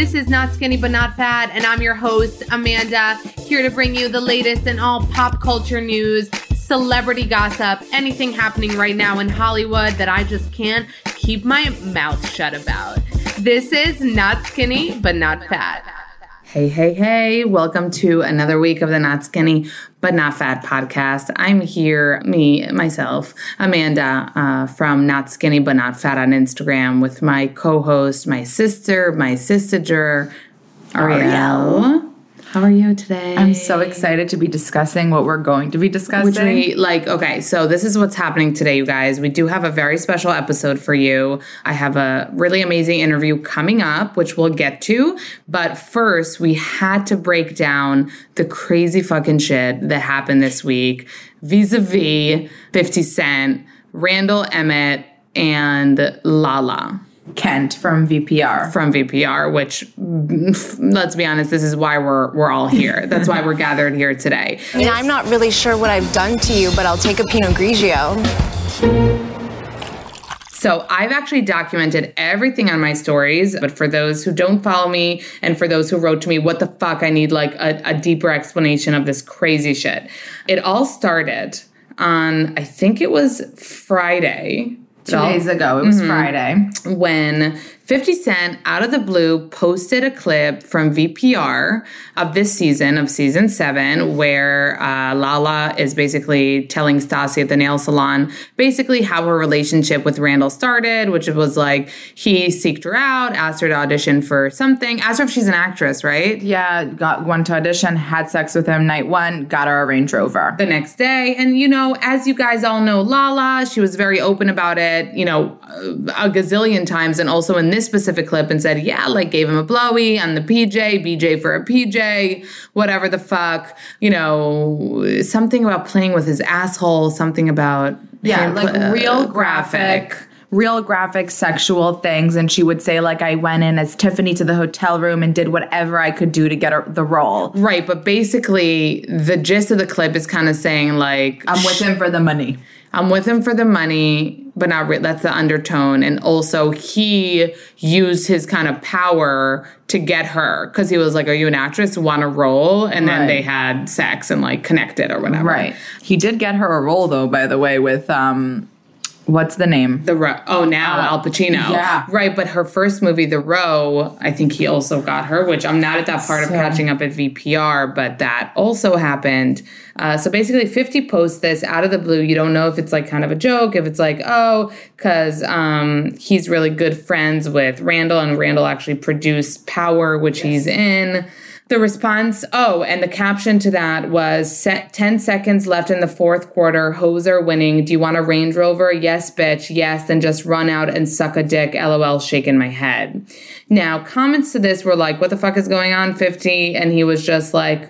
This is Not Skinny But Not Fat, and I'm your host, Amanda, here to bring you the latest in all pop culture news, celebrity gossip, anything happening right now in Hollywood that I just can't keep my mouth shut about. This is Not Skinny But Not Fat. Hey, hey, hey, welcome to another week of the Not Skinny But Not Fat podcast. I'm here, me, myself, Amanda uh, from Not Skinny But Not Fat on Instagram with my co host, my sister, my sister, Arielle. How are you today? I'm so excited to be discussing what we're going to be discussing. Which we like, okay, so this is what's happening today, you guys. We do have a very special episode for you. I have a really amazing interview coming up, which we'll get to. But first, we had to break down the crazy fucking shit that happened this week vis a vis 50 Cent, Randall Emmett, and Lala. Kent from VPR. From VPR, which let's be honest, this is why we're we're all here. That's why we're gathered here today. I mean, I'm not really sure what I've done to you, but I'll take a Pinot Grigio. So I've actually documented everything on my stories, but for those who don't follow me and for those who wrote to me, what the fuck, I need like a, a deeper explanation of this crazy shit. It all started on, I think it was Friday. Two days ago, it was mm-hmm. Friday. When 50 Cent, out of the blue, posted a clip from VPR of this season, of season seven, where uh, Lala is basically telling Stassi at the nail salon basically how her relationship with Randall started, which was like he seeked her out, asked her to audition for something, asked her if she's an actress, right? Yeah, got one to audition, had sex with him night one, got her a Range Rover. The next day. And, you know, as you guys all know, Lala, she was very open about it, you know, a gazillion times. And also in this this specific clip and said, yeah, like gave him a blowy on the PJ, BJ for a PJ, whatever the fuck, you know, something about playing with his asshole, something about yeah, like pl- real graphic. graphic real graphic sexual things and she would say like i went in as tiffany to the hotel room and did whatever i could do to get her, the role right but basically the gist of the clip is kind of saying like i'm with him for the money I'm with him for the money, but not re- that's the undertone. And also, he used his kind of power to get her because he was like, "Are you an actress? Want a role?" And right. then they had sex and like connected or whatever. Right. He did get her a role though, by the way, with um What's the name? The Row. Oh, now uh, Al Pacino. Yeah. Right, but her first movie, The Row, I think he also got her, which I'm not at that part so. of catching up at VPR, but that also happened. Uh, so basically, 50 posts this out of the blue. You don't know if it's like kind of a joke, if it's like, oh, because um, he's really good friends with Randall, and Randall actually produced Power, which yes. he's in. The response, oh, and the caption to that was set 10 seconds left in the fourth quarter. Hoser winning. Do you want a Range Rover? Yes, bitch. Yes. Then just run out and suck a dick. LOL, shaking my head. Now, comments to this were like, what the fuck is going on, 50? And he was just like,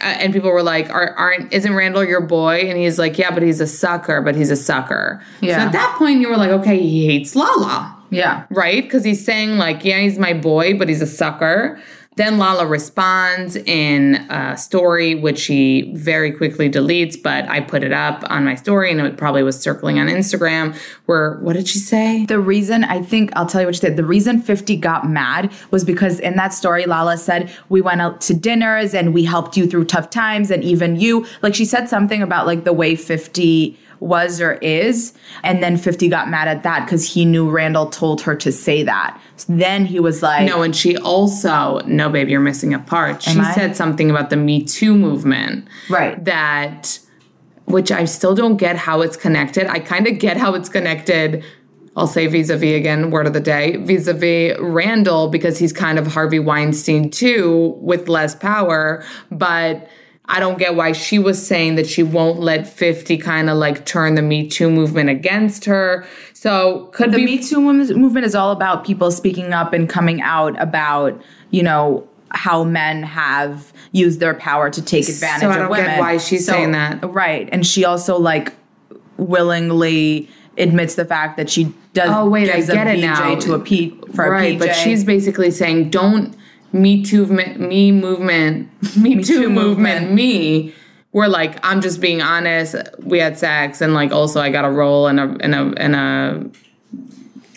uh, and people were like, Are, "Aren't isn't Randall your boy?" And he's like, "Yeah, but he's a sucker. But he's a sucker." Yeah. So at that point, you were like, "Okay, he hates Lala." Yeah. Right? Because he's saying like, "Yeah, he's my boy, but he's a sucker." Then Lala responds in a story, which she very quickly deletes, but I put it up on my story and it probably was circling on Instagram. Where, what did she say? The reason, I think, I'll tell you what she did. The reason 50 got mad was because in that story, Lala said, We went out to dinners and we helped you through tough times and even you. Like she said something about like the way 50 was or is. And then 50 got mad at that because he knew Randall told her to say that. So then he was like, No, and she also, no, babe, you're missing a part. She I? said something about the Me Too movement. Right. That, which I still don't get how it's connected. I kind of get how it's connected. I'll say vis a vis again, word of the day, vis a vis Randall, because he's kind of Harvey Weinstein too, with less power. But I don't get why she was saying that she won't let 50 kind of like turn the Me Too movement against her. So could the be Me Too movement is all about people speaking up and coming out about, you know, how men have used their power to take advantage so I of don't get women. why she's saying that. Right. And she also like willingly admits the fact that she does Oh wait, I get a it BJ now. to a P for right, a PJ. but she's basically saying, "Don't me too, me movement, me, too, Too movement, movement. me." We're like, I'm just being honest. We had sex, and like, also, I got a role in a in a in a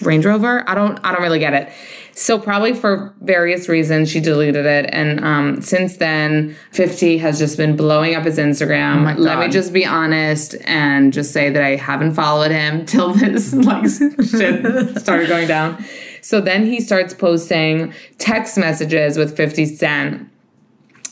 Range Rover. I don't I don't really get it. So probably for various reasons she deleted it, and um, since then, Fifty has just been blowing up his Instagram. Let me just be honest and just say that I haven't followed him till this like shit started going down. So then he starts posting text messages with Fifty Cent.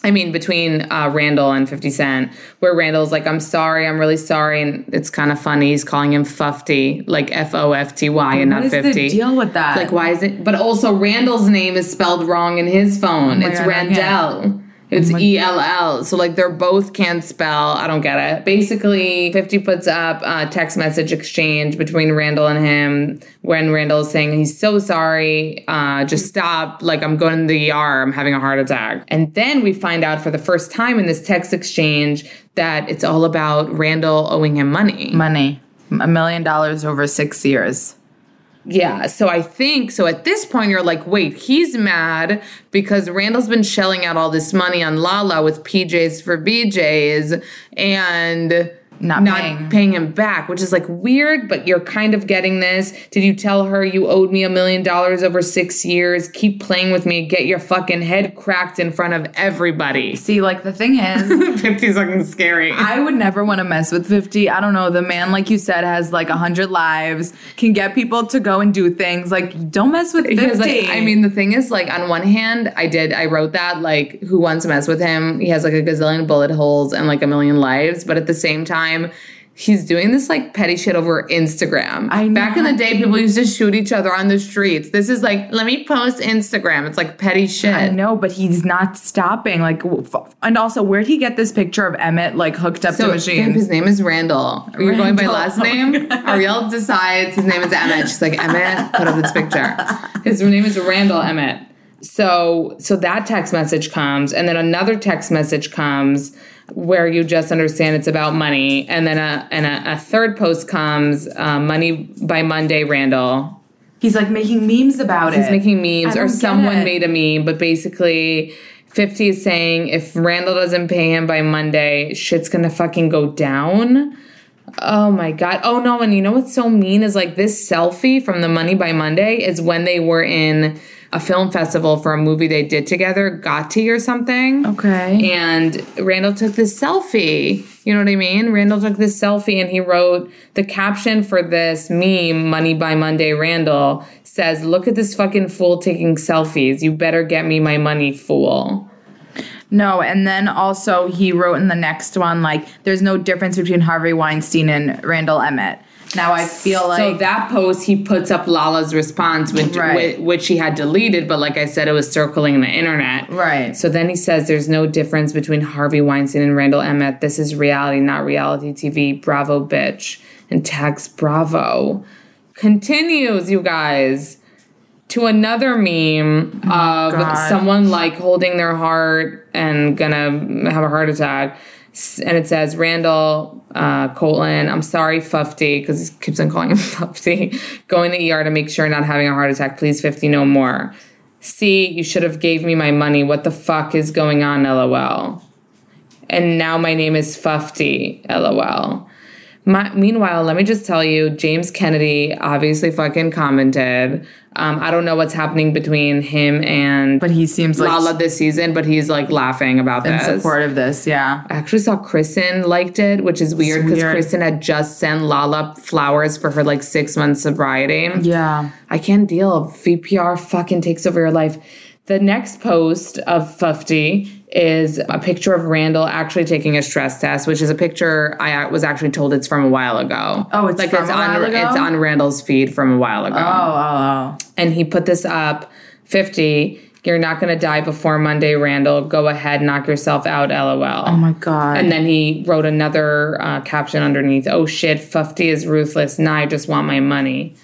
I mean, between uh, Randall and 50 Cent, where Randall's like, I'm sorry, I'm really sorry. And it's kind of funny. He's calling him Fofty, like F O F T Y and not What is 50. the deal with that? Like, why is it? But also, Randall's name is spelled wrong in his phone. it's God. Randell. It's E L L. So, like, they're both can't spell. I don't get it. Basically, 50 puts up a text message exchange between Randall and him when Randall is saying he's so sorry. Uh, just stop. Like, I'm going to the ER. I'm having a heart attack. And then we find out for the first time in this text exchange that it's all about Randall owing him money. money. A million dollars over six years. Yeah, so I think so at this point you're like, wait, he's mad because Randall's been shelling out all this money on Lala with PJs for BJs and Not paying. him back, which is like weird, but you're kind of getting this. Did you tell her you owed me a million dollars over six years? Keep playing with me, get your fucking head cracked in front of everybody. See, like the thing is, 50's fucking scary. I would never want to mess with 50. I don't know. The man, like you said, has like a 100 lives, can get people to go and do things. Like, don't mess with 50. Because like, I mean, the thing is, like, on one hand, I did, I wrote that, like, who wants to mess with him? He has like a gazillion bullet holes and like a million lives. But at the same time, he's doing this like petty shit over Instagram. I know. Back in the day, people used to shoot each other on the streets. This is like, let me post Instagram. It's like petty shit. I know, but he's not stopping. Like, and also, where'd he get this picture of Emmett like hooked up to So machines? his name is Randall. Are you going by last oh name? Arielle decides his name is Emmett. She's like, Emmett, put up this picture. His name is Randall Emmett. So so that text message comes, and then another text message comes where you just understand it's about money, and then a and a, a third post comes, uh, money by Monday, Randall. He's like making memes about it. He's making memes, or someone it. made a meme, but basically. 50 is saying if Randall doesn't pay him by Monday, shit's gonna fucking go down. Oh my god. Oh no, and you know what's so mean is like this selfie from the Money by Monday is when they were in a film festival for a movie they did together, Gotti or something. Okay. And Randall took this selfie. You know what I mean? Randall took this selfie and he wrote the caption for this meme, Money by Monday Randall, says, Look at this fucking fool taking selfies. You better get me my money, fool. No, and then also he wrote in the next one like there's no difference between Harvey Weinstein and Randall Emmett. Now I feel like so that post he puts up Lala's response, which, Right. which he had deleted, but like I said, it was circling the internet. Right. So then he says there's no difference between Harvey Weinstein and Randall Emmett. This is reality, not reality TV. Bravo, bitch, and tags Bravo. Continues, you guys, to another meme oh of God. someone like holding their heart and gonna have a heart attack. And it says, Randall, uh, colon, I'm sorry, Fofty, because he keeps on calling him Fofty, going to ER to make sure not having a heart attack. Please, 50, no more. C, you should have gave me my money. What the fuck is going on, lol. And now my name is Fofty, lol. My, meanwhile, let me just tell you, James Kennedy obviously fucking commented. Um, I don't know what's happening between him and But he seems like Lala this season, but he's like laughing about in this. support of this. Yeah. I actually saw Kristen liked it, which is weird because. Kristen had just sent Lala flowers for her like six month sobriety. Yeah. I can't deal. VPR fucking takes over your life. The next post of 50 is a picture of Randall actually taking a stress test, which is a picture I was actually told it's from a while ago. Oh, it's from a on ago? it's on Randall's feed from a while ago. Oh, oh, oh. And he put this up 50. You're not going to die before Monday, Randall. Go ahead, knock yourself out, lol. Oh my god. And then he wrote another uh, caption underneath. Oh shit, 50 is ruthless. Nah, I just want my money.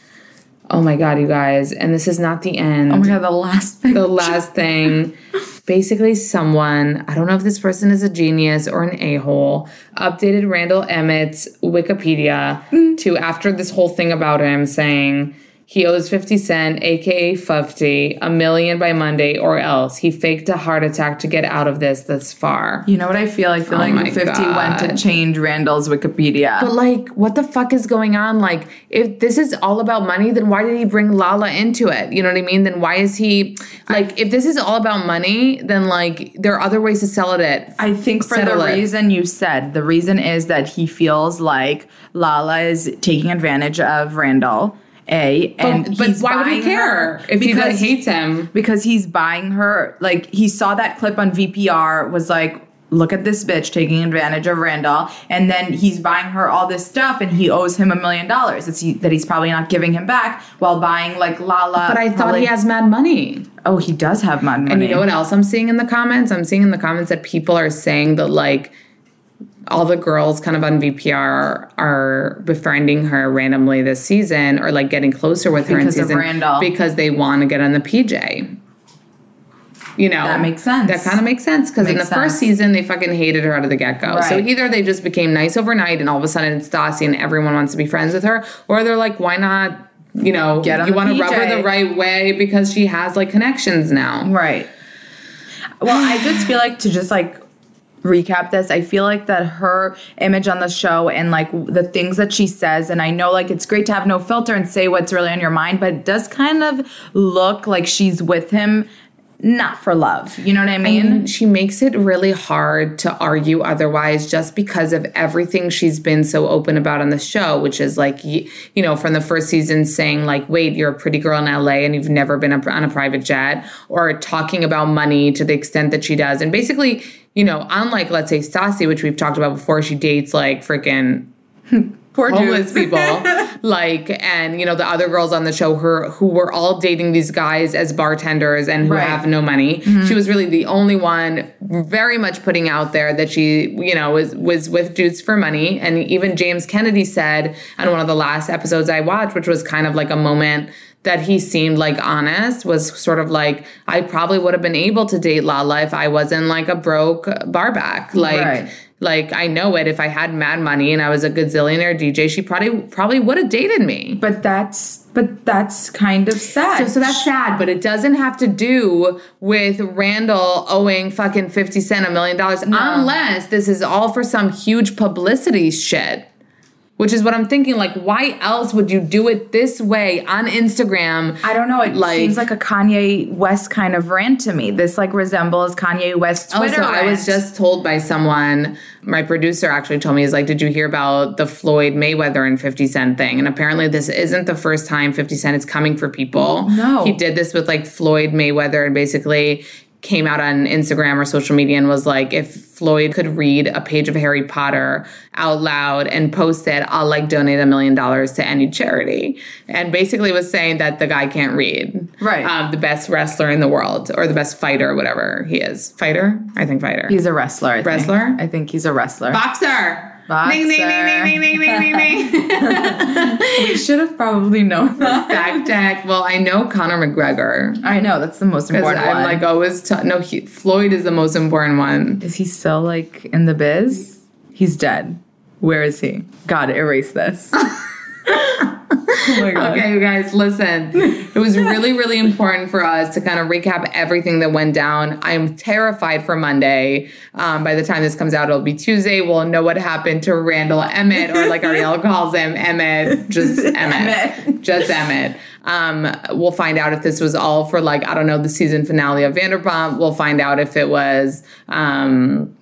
Oh my god, you guys. And this is not the end. oh my god, the last thing. the last thing. Basically, someone, I don't know if this person is a genius or an a hole, updated Randall Emmett's Wikipedia mm. to after this whole thing about him saying he owes 50 Cent, aka 50, a million by Monday, or else he faked a heart attack to get out of this this far. You know what I feel? I feel Oh like 50 went to change Randall's Wikipedia. But like, what the fuck is going on? Like, if this is all about money, then why did he bring Lala into it? You know what I mean? Then why is he like? If this is all about money, then like there are other ways to sell it. At I think for the it. reason you said, the reason is that he feels like Lala is taking advantage of Randall. A and but he's why would he care her if he because hates him? because he's buying her like he saw that clip on VPR was like look at this bitch taking advantage of Randall and then he's buying her all this stuff and he owes him a million dollars it's he, that he's probably not giving him back while buying like Lala But I thought probably- he has mad money. oh he does have mad money And you know what else I'm seeing in the comments? I'm seeing in the comments that people are saying that like all the girls kind of on VPR are befriending her randomly this season or like getting closer with her in Because of season Randall. because they want to get on the PJ. You know, That makes sense. That kind of makes sense because in the Makes first season they fucking hated her out of the get go. So either they just became nice overnight and all of a sudden it's Stassi and everyone wants to be friends with her, or they're like, why not? You know, you want to rub her the right way because she has like connections now. Right. Well, I just feel like to just like recap this, I feel like that her image on the show and like the things that she says, and I know like it's great to have no filter and say what's really on your mind, but it does kind of look like she's with him not for love. You know what I mean? And she makes it really hard to argue otherwise just because of everything she's been so open about on the show, which is like, you know, from the first season saying, like, wait, you're a pretty girl in LA and you've never been on a private jet, or talking about money to the extent that she does. And basically, you know, unlike, let's say, Stassi, which we've talked about before, she dates like freaking Poor homeless people. Like and you know the other girls on the show her who were all dating these guys as bartenders and who Right. have no money. Mm-hmm. She was really the only one very much putting out there that she you know was was with dudes for money. And even james kennedy said on one of the last episodes i watched which was kind of like a moment that he seemed like honest was sort of like I probably would have been able to date Lala if I wasn't like a broke barback like Right. like I know it if I had mad money and I was a gazillionaire DJ, she probably probably would have dated me. but that's but that's kind of sad. So, so that's sad, but it doesn't have to do with Randall owing fucking 50 Cent a million dollars unless this is all for some huge publicity shit. Which is what I'm thinking. Like, why else would you do it this way on Instagram? I don't know. It Like- seems like a Kanye West kind of rant to me. This like resembles Kanye West's oh, Twitter Also, I was just told by someone, my producer actually told me, is like, did you hear about the Floyd Mayweather and 50 Cent thing? And apparently, this isn't the first time 50 Cent is coming for people. No. He did this with like Floyd Mayweather and basically came out on Instagram or social media and was like, if Floyd could read a page of Harry Potter out loud and post it, I'll like donate a million dollars to any charity. And basically was saying that the guy can't read. Right. Um, the best wrestler in the world or the best fighter, whatever he is. Fighter? I think fighter. He's a wrestler. I think. Wrestler? I think he's a wrestler. boxer boxer. Ding, ding, ding, ding, ding, ding, ding, ding. we should have probably known that. Back. Well, I know Conor McGregor. I know that's the most important I'm one. like always. T- no, he, Floyd is the most important one. Is he still like in the biz? He's dead. Where is he? God, erase this. God. Okay, you guys, listen. It was really, really important for us to kind of recap everything that went down. I'm terrified for Monday. Um, by the time this comes out, it'll be Tuesday. We'll know what happened to Randall Emmett, or like Arielle calls him, Emmett, just Emmett, just Emmett. Um, we'll find out if this was all for like I don't know the season finale of Vanderpump. We'll find out if it was. Um,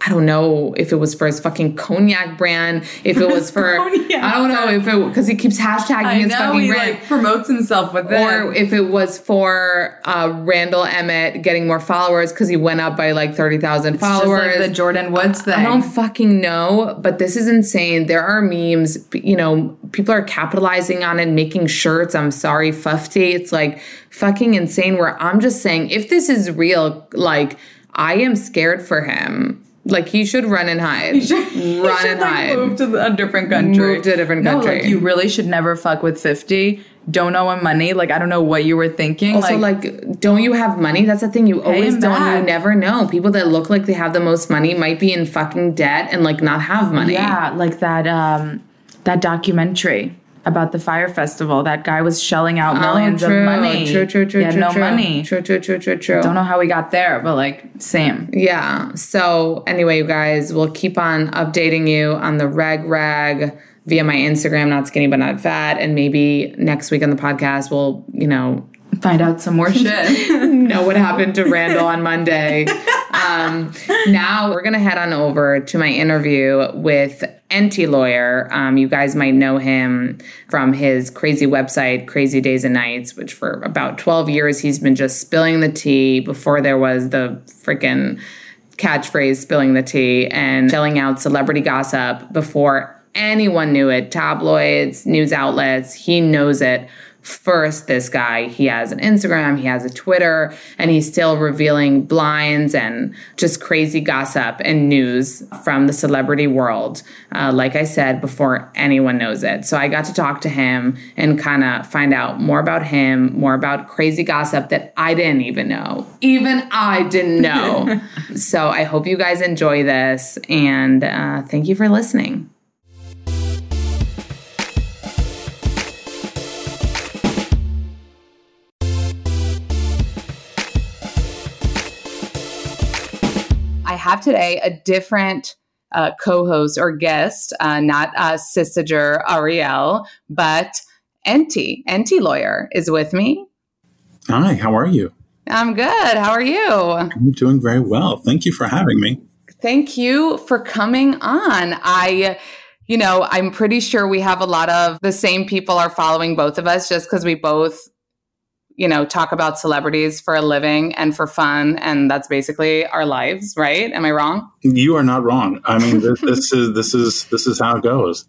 I don't know if it was for his fucking cognac brand, if it was for Cognac I don't know if it because he keeps hashtagging I his know fucking he brand. like promotes himself with or it. if it was for uh, Randall Emmett getting more followers because he went up by like thirty thousand Just like followers. the Jordyn Woods thing. I don't fucking know, but this is insane. There are memes, you know, people are capitalizing on it, making shirts. I'm sorry, Fofty. It's like fucking insane. Where I'm just saying, if this is real, like, I am scared for him. Like, he should run and hide. You should- run should, and like, hide. Move to a different country. Move to a different No, country. like you really should never fuck with fifty. Don't owe him money. Like I don't know what you were thinking. Also, like, don't you have money? That's the thing. You always don't. back. You never know. People that look like they have the most money might be in fucking debt and like not have money. yeah, like that um that documentary about the Fyre Festival. That guy was shelling out oh, millions oh, of money. True, true, true, He had true, no true. money. True, true, true, true, true. Don't know how we got there, but like same. Yeah. So anyway, you guys, we'll keep on updating you on the reg rag via my Instagram, not skinny but not fat, and maybe next week on the podcast we'll, you know, Find out some more shit. know what happened to Randall on Monday. Um, now we're gonna head on over to my interview with Enty Lawyer. Um, you guys might know him from his crazy website, Crazy Days and Nights, which for about 12 years he's been just spilling the tea before there was the freaking catchphrase spilling the tea and shelling out celebrity gossip before anyone knew it. Tabloids, news outlets, he knows it first this guy he has an instagram he has a twitter and he's still revealing blinds and just crazy gossip and news from the celebrity world. Uh, like i said before anyone knows it. So i got to talk to him and kind of find out more about him more about crazy gossip that i didn't even know. Even i didn't know. So i hope you guys enjoy this and uh, thank you for listening have today a different uh, co-host or guest, uh, not uh, Sistager Arielle, but Enty. Enty Lawyer is with me. Hi, how are you? I'm good. How are you? I'm doing very well. Thank you for having me. Thank you for coming on. I, you know, I'm pretty sure we have a lot of the same people are following both of us just because we both, you know, talk about celebrities for a living and for fun. And that's basically our lives, right? Am I wrong? You are not wrong. I mean, this, this is this is this is how it goes.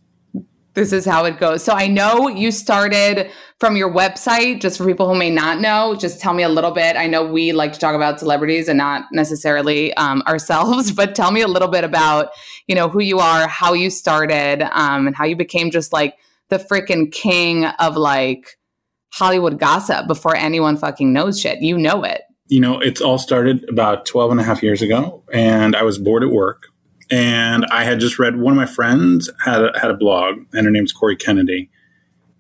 This is how it goes. So I know you started from your website, just for people who may not know, just tell me a little bit. I know we like to talk about celebrities and not necessarily um, ourselves, but tell me a little bit about, you know, who you are, how you started, um, and how you became just like the freaking king of like Hollywood gossip before anyone fucking knows shit. You know it. You know, it's all started about 12 and a half years ago, and I was bored at work. And I had just read one of my friends had a, had a blog, and her name's Cory Kennedy.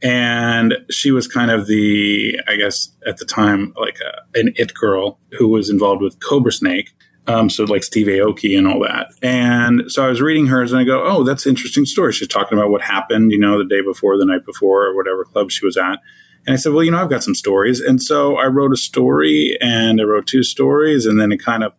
And she was kind of the, I guess, at the time, like a, an it girl who was involved with Cobra Snake. Um, so like Steve Aoki and all that. And so I was reading hers and I go, oh, that's an interesting story. She's talking about what happened, you know, the day before, the night before, or whatever club she was at. And I said, well, you know, I've got some stories. And so I wrote a story and I wrote two stories. And then it kind of,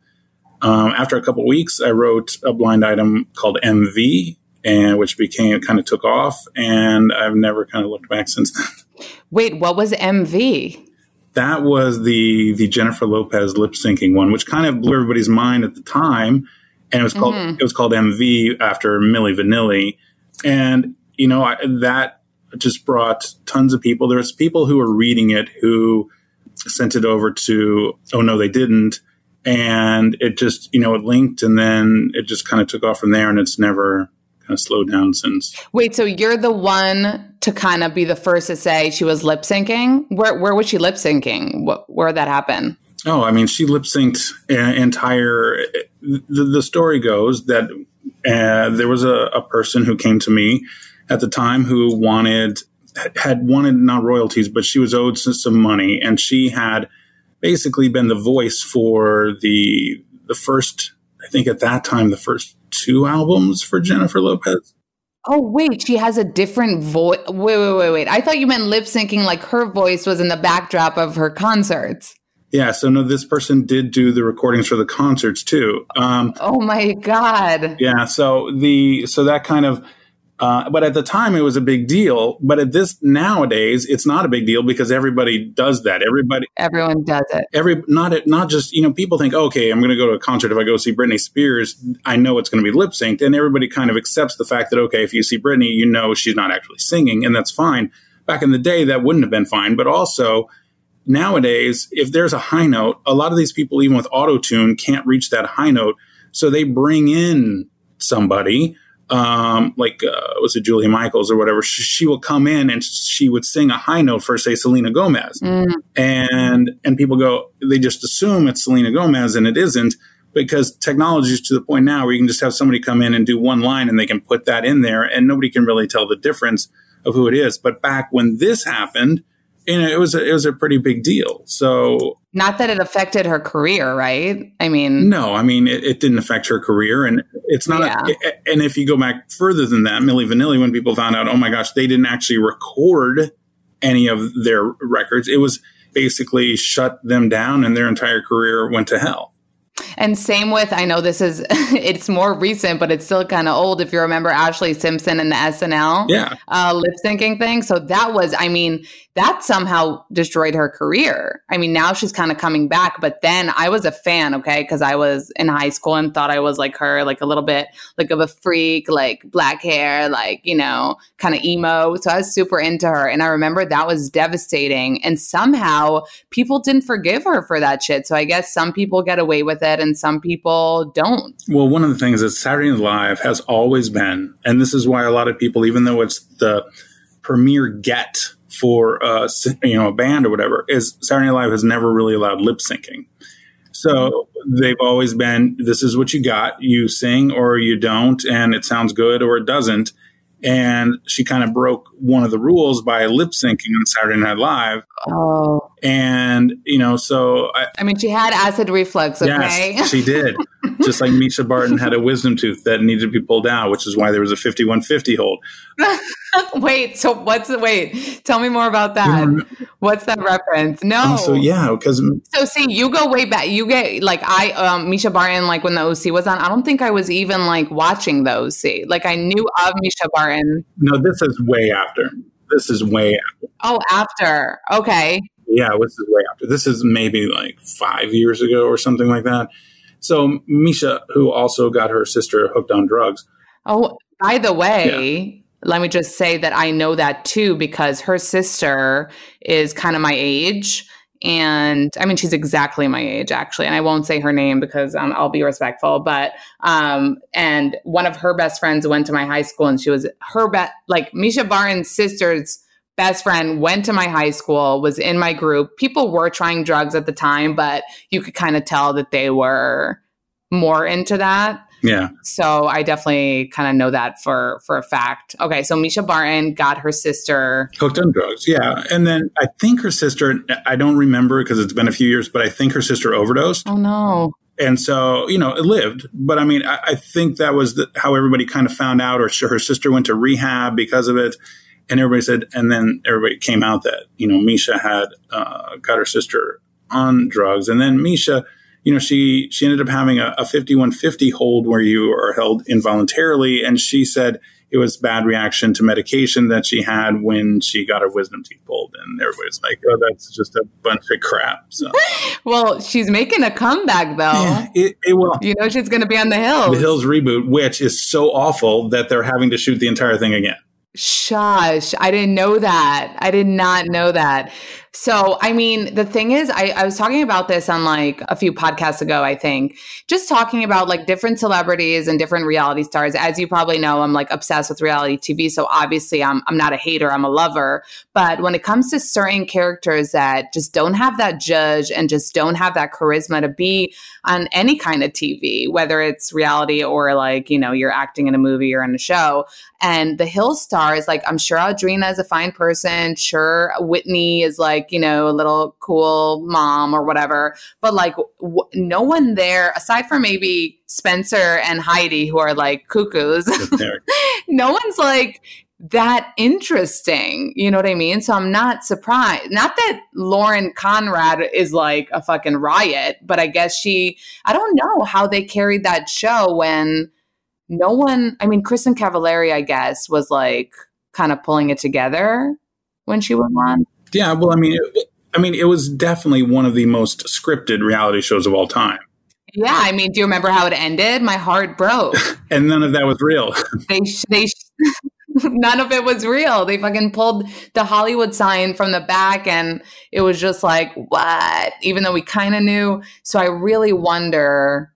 um, after a couple weeks, I wrote a blind item called MV, and which became kind of took off. And I've never kind of looked back since then. Wait, what was MV? That was the the Jennifer Lopez lip syncing one, which kind of blew everybody's mind at the time. And it was called it was called MV after Milli Vanilli, and you know I, that just brought tons of people. There's people who were reading it who sent it over to oh no they didn't, and it just you know it linked and then it just kind of took off from there, and it's never kind of slowed down since. Wait, so you're the one to kind of be the first to say she was lip syncing? Where where was she lip syncing? What where did that happen? Oh, I mean, she lip synced an entire. The, the story goes that uh, there was a, a person who came to me at the time who wanted had wanted not royalties, but she was owed some money, and she had basically been the voice for the the first, I think at that time, the first two albums for Jennifer Lopez. Oh wait, she has a different voice. Wait, wait, wait, wait. I thought you meant lip syncing, like her voice was in the backdrop of her concerts. Yeah, so no, this person did do the recordings for the concerts too. Um, oh my god! Yeah, so the so that kind of uh, but at the time, it was a big deal. But at this nowadays, it's not a big deal because everybody does that. Everybody, everyone does it. Every not not just you know people think okay, I'm going to go to a concert if I go see Britney Spears, I know it's going to be lip synced, and everybody kind of accepts the fact that okay, if you see Britney, you know she's not actually singing, and that's fine. Back in the day, that wouldn't have been fine. But also nowadays, if there's a high note, a lot of these people, even with auto tune, can't reach that high note, so they bring in somebody um, like uh, was it Julia Michaels or whatever, she, she, will come in and she would sing a high note for say Selena Gomez, mm. and and people go they just assume it's Selena Gomez and it isn't because technology is to the point now where you can just have somebody come in and do one line and they can put that in there and nobody can really tell the difference of who it is. But back when this happened, you know, it was a, it was a pretty big deal. So not that it affected her career, right? I mean, no, I mean it, it didn't affect her career, and it's not. Yeah. A, and if you go back further than that, Milli Vanilli, when people found out, oh my gosh, they didn't actually record any of their records, it was basically shut them down, and their entire career went to hell. And same with, I know this is, it's more recent, but it's still kind of old. If you remember Ashlee Simpson and the SNL yeah. uh, lip syncing thing. So that was, I mean, that somehow destroyed her career. I mean, now she's kind of coming back, but then I was a fan, okay, because I was in high school and thought I was like her, like a little bit like of a freak, like black hair, like, you know, kind of emo. So I was super into her. And I remember that was devastating. And somehow people didn't forgive her for that shit. So I guess some people get away with it and some people don't. Well, one of the things that Saturday Night Live has always been, and this is why a lot of people, even though it's the premier get for uh, you know a band or whatever is Saturday Night Live has never really allowed lip syncing. So they've always been this is what you got, you sing or you don't, and it sounds good or it doesn't. And she kind of broke one of the rules by lip syncing on Saturday Night Live. Oh. And, you know, so. I, I mean, she had acid reflux, okay? Yes, she did. Just like Mischa Barton had a wisdom tooth that needed to be pulled out, which is why there was a 5150 hold. wait, so what's the wait? Tell me more about that. What's that reference? No. Oh, so yeah, because so see, you go way back. You get like I um Mischa Barton, like when the OC was on. I don't think I was even like watching the OC. Like I knew of Mischa Barton. No, this is way after. This is way after. Oh, after. Okay. Yeah, this is way after. This is maybe like five years ago or something like that. So Mischa, who also got her sister hooked on drugs. Oh, by the way. Yeah let me just say that I know that too because her sister is kind of my age. And I mean, she's exactly my age, actually. And I won't say her name because um, I'll be respectful. But, um, and one of her best friends went to my high school and she was her best, like Mischa Barton's sister's best friend went to my high school, was in my group. People were trying drugs at the time, but you could kind of tell that they were more into that. Yeah. So I definitely kind of know that for for a fact. Okay, so Mischa Barton got her sister hooked on drugs. Yeah, and then I think her sister. I don't remember because it's been a few years, but I think her sister overdosed. Oh no. And so, you know, it lived. But I mean, I, I think that was the, how everybody kind of found out, or her sister went to rehab because of it. And everybody said, and then everybody came out that, you know, Mischa had uh, got her sister on drugs. And then Mischa, you know, she she ended up having a, a 5150 hold where you are held involuntarily, and she said it was bad reaction to medication that she had when she got her wisdom teeth pulled, and everybody's like, "Oh, that's just a bunch of crap." So, well, she's making a comeback though. Yeah, it, it will. You know, she's going to be on the Hills. The Hills reboot, which is so awful that they're having to shoot the entire thing again. Shush! I didn't know that. I did not know that. So, I mean, the thing is, I, I was talking about this on like a few podcasts ago, I think, just talking about like different celebrities and different reality stars. As you probably know, I'm like obsessed with reality TV. So obviously I'm I'm not a hater, I'm a lover. But when it comes to certain characters that just don't have that judge and just don't have that charisma to be on any kind of TV, whether it's reality or like, you know, you're acting in a movie or in a show. And the Hill stars, like I'm sure Audrina is a fine person. Sure, Whitney is like, you know, a little cool mom or whatever. But like, w- no one there, aside from maybe Spencer and Heidi, who are like cuckoos, no one's like that interesting. You know what I mean? So I'm not surprised. Not that Lauren Conrad is like a fucking riot, but I guess she, I don't know how they carried that show when no one, I mean, Kristin Cavallari, I guess, was like kind of pulling it together when she went on. Yeah, well, I mean, it, I mean, it was definitely one of the most scripted reality shows of all time. Yeah, I mean, do you remember how it ended? My heart broke. and none of that was real. they they none of it was real. They fucking pulled the Hollywood sign from the back and it was just like, what? Even though we kind of knew. So I really wonder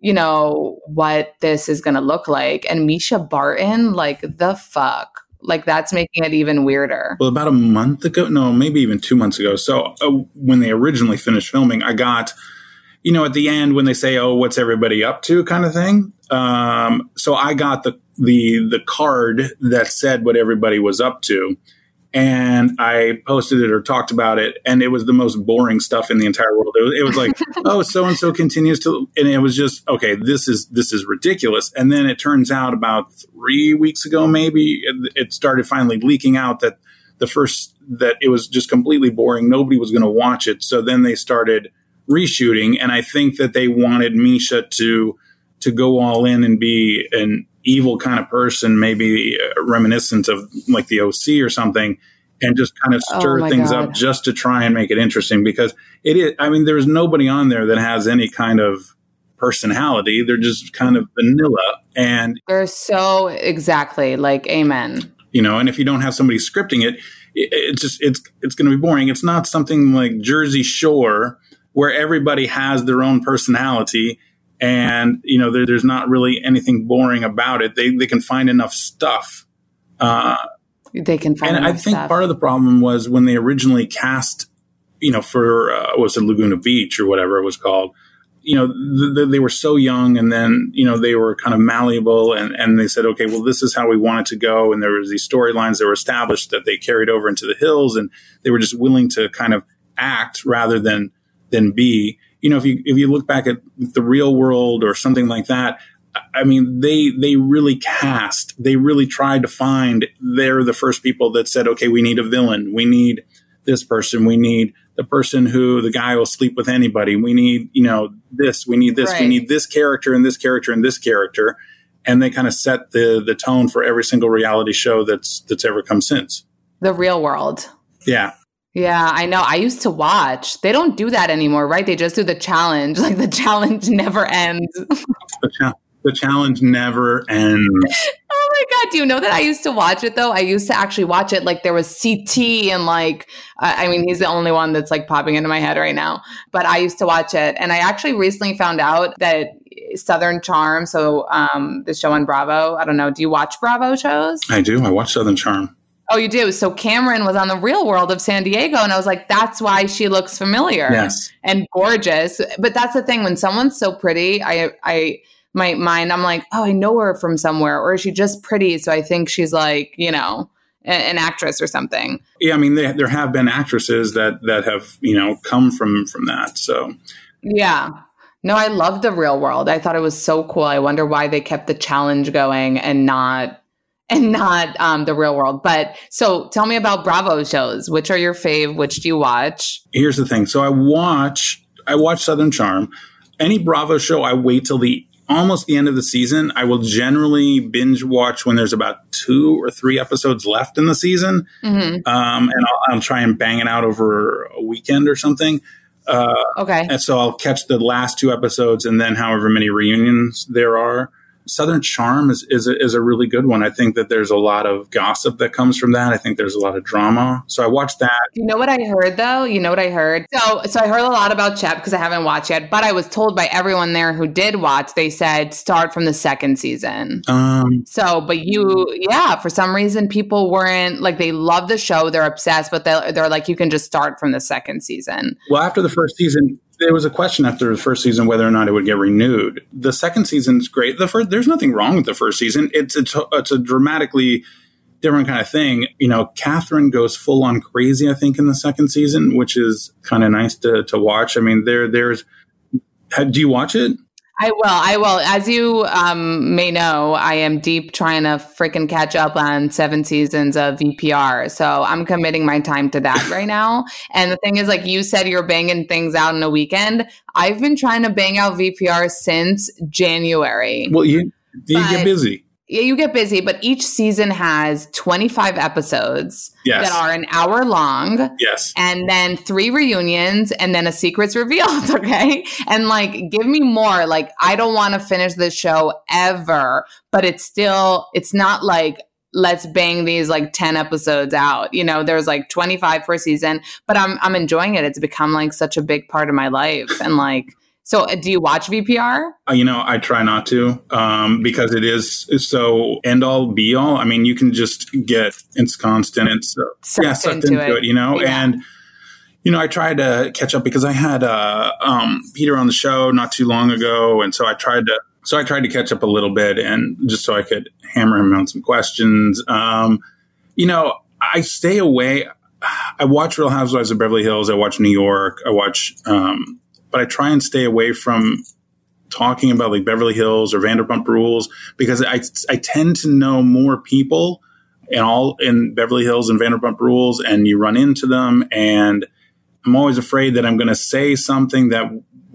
you know, what this is going to look like. And Mischa Barton, like the fuck. Like that's making it even weirder. Well, about a month ago, no, maybe even two months ago. So uh, when they originally finished filming, I got, you know, at the end when they say, "Oh, what's everybody up to?" kind of thing. Um, so I got the the the card that said what everybody was up to, and I posted it or talked about it, and it was the most boring stuff in the entire world. It was, it was like, oh, so and so continues to, and it was just okay. This is this is ridiculous. And then it turns out about three weeks ago, maybe it, it started finally leaking out that the first that it was just completely boring. Nobody was going to watch it. So then they started reshooting, and I think that they wanted Mischa to to go all in and be an evil kind of person, maybe uh, reminiscent of like the OC or something, and just kind of oh stir oh things God. up just to try and make it interesting because it is, I mean, there's nobody on there that has any kind of personality. They're just kind of vanilla. And they're so exactly like, amen. You know, and if you don't have somebody scripting it, it it's just, it's, it's going to be boring. It's not something like Jersey Shore where everybody has their own personality and you know there, there's not really anything boring about it. They they can find enough stuff. Uh, they can find. And I think stuff. part of the problem was when they originally cast, you know, for uh, was it Laguna Beach or whatever it was called. You know, th- th- they were so young, and then you know they were kind of malleable, and and they said, okay, well, this is how we want it to go, and there was these storylines that were established that they carried over into the hills, and they were just willing to kind of act rather than than be you know, if you if you look back at the real world or something like that, I mean, they they really cast. They really tried to find. They're the first people that said, okay, we need a villain. We need this person. We need the person who the guy will sleep with anybody. We need you know this. We need this. Right. We need this character and this character and this character. And they kind of set the the tone for every single reality show that's that's ever come since. The real world. Yeah. Yeah, I know. I used to watch. They don't do that anymore, right? They just do the challenge. Like the challenge never ends. the, cha- the challenge never ends. Oh my god! Do you know that I used to watch it though? I used to actually watch it. Like there was CT and like I mean he's the only one that's like popping into my head right now. But I used to watch it, and I actually recently found out that Southern Charm. So um, the show on Bravo. I don't know. Do you watch Bravo shows? I do. I watch Southern Charm. Oh, you do. So Cameron was on the Real World of San Diego, and I was like, that's why she looks familiar, yes, and gorgeous. But that's the thing when someone's so pretty, I, I, my mind, I'm like, oh, I know her from somewhere, or is she just pretty? So I think she's like, you know, an actress or something. Yeah, I mean, they, there have been actresses that that have you know come from from that. So yeah. No, I love the real world. I thought it was so cool. I wonder why they kept the challenge going and not and not um, the real world. But so tell me about Bravo shows. Which are your fave? Which do you watch? Here's the thing. So I watch I watch Southern Charm. Any Bravo show, I wait till the almost the end of the season. I will generally binge watch when there's about two or three episodes left in the season, mm-hmm. um, and I'll, I'll, try and bang it out over a weekend or something. Uh, okay. And so I'll catch the last two episodes and then however many reunions there are. Southern Charm is is a, is a really good one. I think that there's a lot of gossip that comes from that. I think there's a lot of drama. So I watched that. You know what I heard though? You know what I heard? So so I heard a lot about Chet because I haven't watched yet, but I was told by everyone there who did watch, they said start from the second season. Um, So, but you, yeah, for some reason, people weren't like they love the show, they're obsessed, but they're, they're like you can just start from the second season. well, after the first season, there was a question after the first season whether or not it would get renewed. The second season's great. The first, there's nothing wrong with the first season. It's it's a, it's a dramatically different kind of thing. You know, Kathryn goes full on crazy. I think in the second season, which is kind of nice to to watch. I mean, there there's. Do you watch it? I will. I will. As you um, may know, I am deep trying to freaking catch up on seven seasons of VPR. So I'm committing my time to that right now. And the thing is, like you said, you're banging things out in a weekend. I've been trying to bang out VPR since January. Well, you you But- get busy. Yeah, you get busy, but each season has 25 episodes Yes. that are an hour long. Yes. and then three reunions and then a secrets revealed okay? And like give me more. Like i don't want to finish this show ever but it's still it's not like let's bang these like 10 episodes out. You know there's like 25 per season but i'm i'm enjoying it. It's become like such a big part of my life. And like so uh, do you watch vpr Uh, you know, I try not to um, because it is so end all be all. I mean, you can just get it's constant. It's uh, Sucked yeah, sucked into into, it. it. you know, Yeah. and you know, I tried to catch up because I had uh, um, Peter on the show not too long ago, and so I tried to. So I tried to catch up a little bit, and just so I could hammer him on some questions. Um, you know, I stay away. I watch Real Housewives of Beverly Hills. I watch New York. I watch, um, but I try and stay away from talking about like Beverly Hills or Vanderpump Rules because I I tend to know more people in all in Beverly Hills and Vanderpump Rules, and you run into them, and I'm always afraid that I'm going to say something that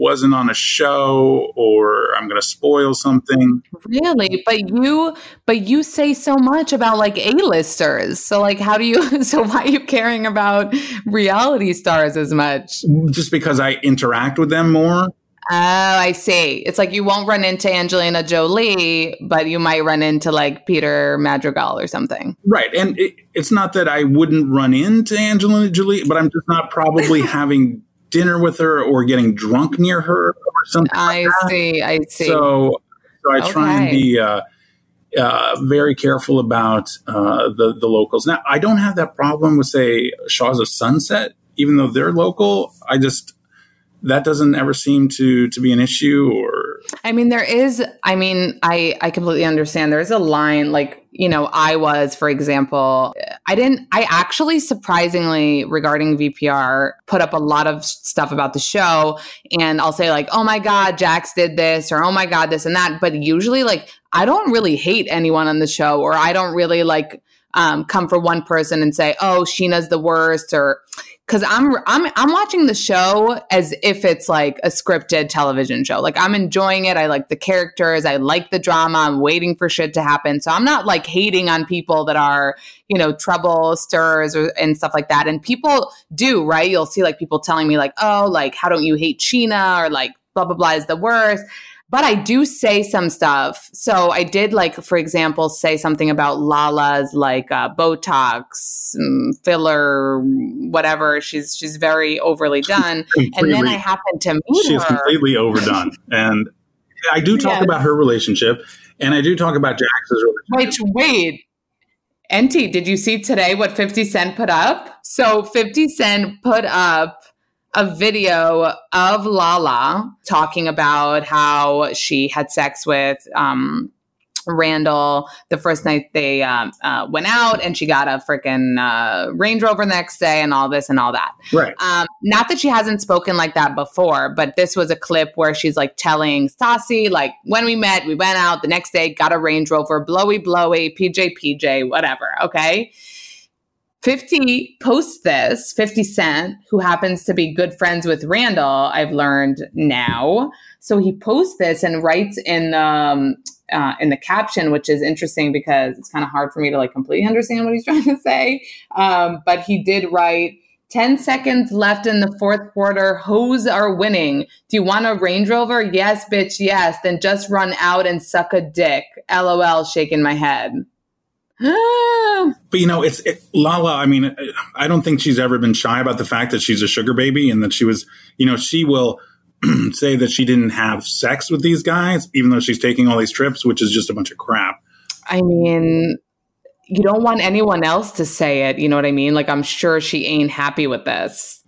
wasn't on a show or I'm going to spoil something. really but you but you say so much about like a-listers so like how do you so why are you caring about reality stars as much Just because I interact with them more, Oh, I see. It's like you won't run into Angelina Jolie, but you might run into like Peter Madrigal or something. right? And it, it's not that I wouldn't run into Angelina Jolie, but I'm just not probably having dinner with her or getting drunk near her or something. I like see. I see. So, so I try and be uh, uh, very careful about uh, the the locals. Now, I don't have that problem with say Shahs of Sunset, even though they're local. I just that doesn't ever seem to to be an issue or I mean, there is, I mean, I, I completely understand. There's a line like, you know, I was, for example, I didn't, I actually surprisingly regarding VPR put up a lot of stuff about the show. And I'll say, like, oh my God, Jax did this, or oh my God, this and that. But usually, like, I don't really hate anyone on the show, or I don't really like um, come for one person and say, oh, Scheana's the worst, or because I'm I'm I'm watching the show as if it's like a scripted television show. Like I'm enjoying it. I like the characters. I like the drama. I'm waiting for shit to happen. So I'm not like hating on people that are you know trouble stirrers or, and stuff like that. And people do right. You'll see like people telling me like, oh, like how don't you hate Scheana or like blah blah blah is the worst. But I do say some stuff. So I did like, for example, say something about Lala's like uh, Botox, mm, filler, whatever. She's she's very overly done. and then I happened to meet she is her. completely overdone. And I do talk Yes. about her relationship, and I do talk about Jax's relationship. Wait, wait. Enty, did you see today what 50 Cent put up? So 50 Cent put up a video of Lala talking about how she had sex with um, Randall the first night they um, uh, went out and she got a freaking uh, Range Rover the next day and all this and all that. Right. Um, not that she hasn't spoken like that before, but this was a clip where she's like telling Stassi, like, when we met, we went out the next day, got a Range Rover, blowy, blowy, PJ, PJ, whatever. Okay. 50 posts this, 50 Cent, who happens to be good friends with Randall, I've learned now. So he posts this and writes in um, uh, in the caption, which is interesting because it's kind of hard for me to like completely understand what he's trying to say. Um, but he did write, 10 seconds left in the fourth quarter. Hoes are winning. Do you want a Range Rover? Yes, bitch, yes. Then just run out and suck a dick. LOL, shaking my head. but you know, it's it, Lala. I mean, I don't think she's ever been shy about the fact that she's a sugar baby and that she was, you know, she will say that she didn't have sex with these guys, even though she's taking all these trips, which is just a bunch of crap. I mean, you don't want anyone else to say it. You know what I mean? Like, I'm sure she ain't happy with this.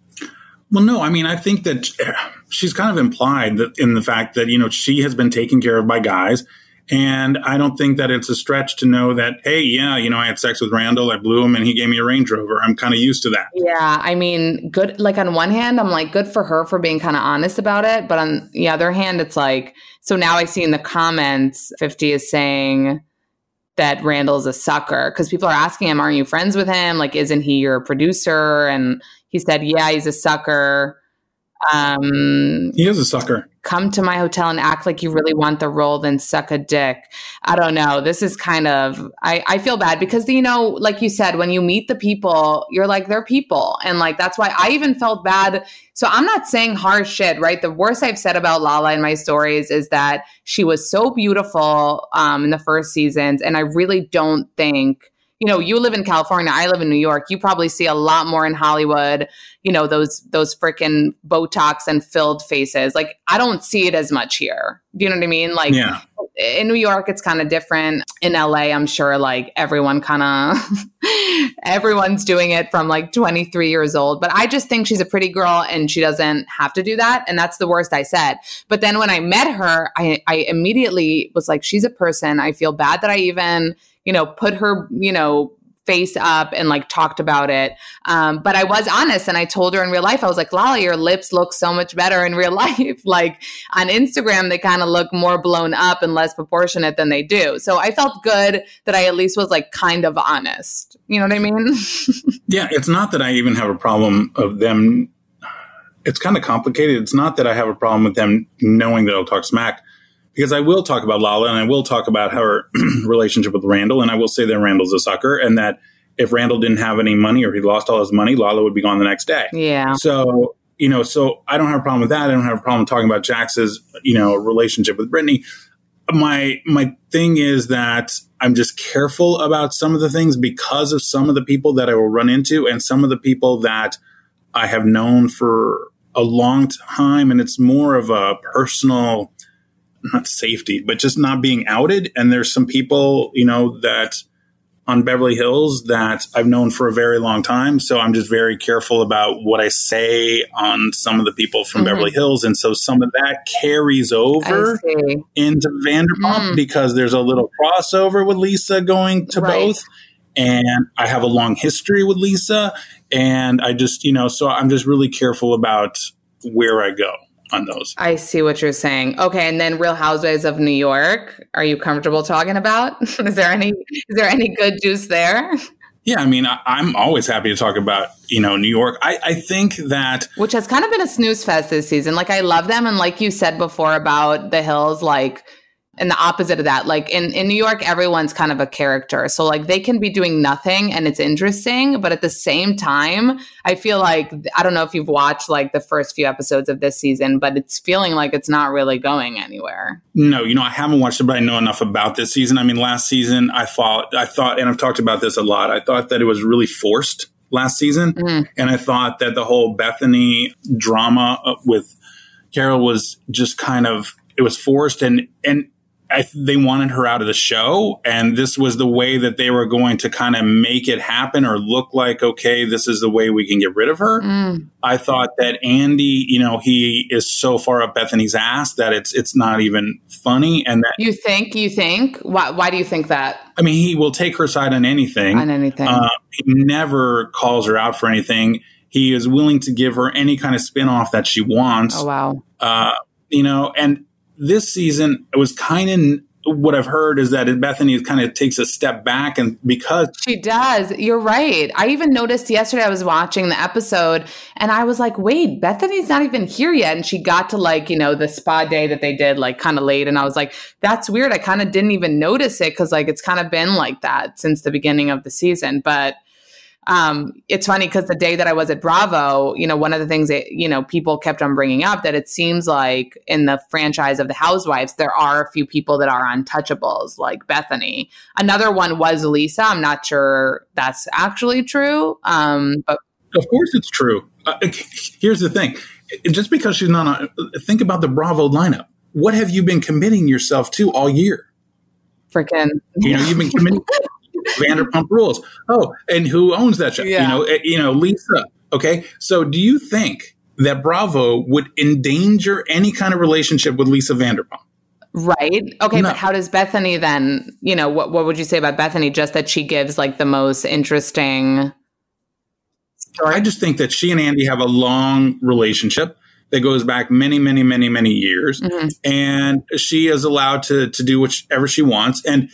Well, no, I mean, I think that eh, she's kind of implied that in the fact that, you know, she has been taken care of by guys. And I don't think that it's a stretch to know that, hey, yeah, you know, I had sex with Randall, I blew him, and he gave me a Range Rover. I'm kind of used to that. Yeah. I mean, good. Like, on one hand, I'm like, good for her for being kind of honest about it. But on the other hand, it's like, so now I see in the comments, 50 is saying, that Randall's a sucker because people are asking him, Aren't you friends with him? Like, isn't he your producer? And he said, Yeah, he's a sucker. Um, he is a sucker. Come to my hotel and act like you really want the role, then suck a dick. I don't know. This is kind of, I, I feel bad because, you know, like you said, when you meet the people, you're like, they're people. And like, that's why I even felt bad. So I'm not saying harsh shit, right? The worst I've said about Lala in my stories is that she was so beautiful um, in the first seasons. And I really don't think you know, you live in California, I live in New York. You probably see a lot more in Hollywood, you know, those those freaking Botox and filled faces. Like I don't see it as much here. Do you know what I mean? Like yeah. in New York it's kind of different. In LA, I'm sure like everyone kind of everyone's doing it from like 23 years old. But I just think she's a pretty girl and she doesn't have to do that. And that's the worst I said. But then when I met her, I, I immediately was like, she's a person. I feel bad that I even you know, put her, you know, face up and like talked about it. Um, but I was honest and I told her in real life, I was like, Lala, your lips look so much better in real life. like on Instagram, they kind of look more blown up and less proportionate than they do. So I felt good that I at least was like kind of honest. You know what I mean? yeah, it's not that I even have a problem of them. It's kind of complicated. It's not that I have a problem with them knowing that I'll talk smack because I will talk about Lala and I will talk about her relationship with Randall, and I will say that Randall's a sucker, and that if Randall didn't have any money or he lost all his money, Lala would be gone the next day. Yeah. So you know, so I don't have a problem with that. I don't have a problem talking about Jax's you know relationship with Brittany. My my thing is that I'm just careful about some of the things because of some of the people that I will run into and some of the people that I have known for a long time, and it's more of a personal not safety, but just not being outed. And there's some people, you know, that on Beverly Hills that I've known for a very long time. So I'm just very careful about what I say on some of the people from mm-hmm. Beverly Hills. And so some of that carries over into Vanderpump mm. because there's a little crossover with Lisa going to right. both. And I have a long history with Lisa. And I just, you know, so I'm just really careful about where I go on those. I see what you're saying. Okay, and then Real Housewives of New York. Are you comfortable talking about? is there any is there any good juice there? Yeah, I mean, I, am always happy to talk about you know New York. I, I think that which has kind of been a snooze fest this season. Like I love them, and like you said before about the Hills, like and the opposite of that. Like in, in new york everyone's kind of a character. So like they can be doing nothing and it's interesting but at the same time i feel like i don't know if you've watched like the first few episodes of this season but it's feeling like it's not really going anywhere. No you know i haven't watched it but i know enough about this season. I mean last season i thought i thought and i've talked about this a lot i thought that it was really forced last season. Mm. and i thought that the whole bethenny drama uh, with carole was just kind of it was forced and and I, they wanted her out of the show, and this was the way that they were going to kind of make it happen or look like, okay, this is the way we can get rid of her. Mm. I thought that Andy, you know, he is so far up Bethenny's ass that it's it's not even funny. And that you think, you think, why? Why do you think that? I mean, he will take her side on anything. On anything, uh, he never calls her out for anything. He is willing to give her any kind of spin off that she wants. Oh wow! Uh, you know, and this season it was kind of what I've heard is that Bethenny kind of takes a step back and because she does, you're right. I even noticed yesterday I was watching the episode and I was like, wait, Bethenny's not even here yet. And she got to like, you know, the spa day that they did like kind of late. And I was like, that's weird. I kind of didn't even notice it because like it's kind of been like that since the beginning of the season. But um, it's funny because the day that I was at Bravo, you know, one of the things that, you know, people kept on bringing up that it seems like in the franchise of the Housewives, there are a few people that are untouchables, like Bethenny. Another one was Lisa. I'm not sure that's actually true. Um, but of course it's true. Uh, here's the thing just because she's not on, think about the Bravo lineup. What have you been committing yourself to all year? Freaking, you know, you've been committing Vanderpump Rules. Oh, and who owns that show? Yeah. You know, eh, you know, Lisa. Okay, so do you think that Bravo would endanger any kind of relationship with Lisa Vanderpump? Right. Okay, no. but how does Bethenny then? You know, what what would you say about Bethenny? Just that she gives like the most interesting. Story? I just think that she and Andy have a long relationship that goes back many, many, many, many years, mm-hmm. and she is allowed to to do whatever she wants. And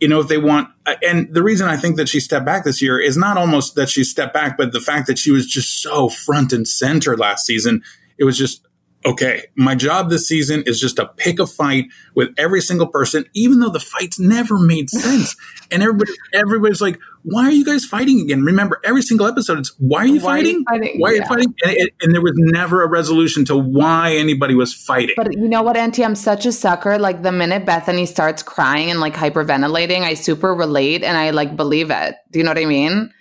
you know, if they want, uh, and the reason I think that she stepped back this year is not almost that she stepped back, but the fact that she was just so front and center last season. It was just okay, my job this season is just to pick a fight with every single person, even though the fights never made sense. and everybody, everybody's like, why are you guys fighting again? Remember, every single episode, it's why are you why fighting? Are you fighting? Why are you fighting? And, it, and, there was never a resolution to why anybody was fighting. But you know what, Enty? I'm such a sucker. Like the minute Bethenny starts crying and like hyperventilating, I super relate and I like believe it. Do you know what I mean?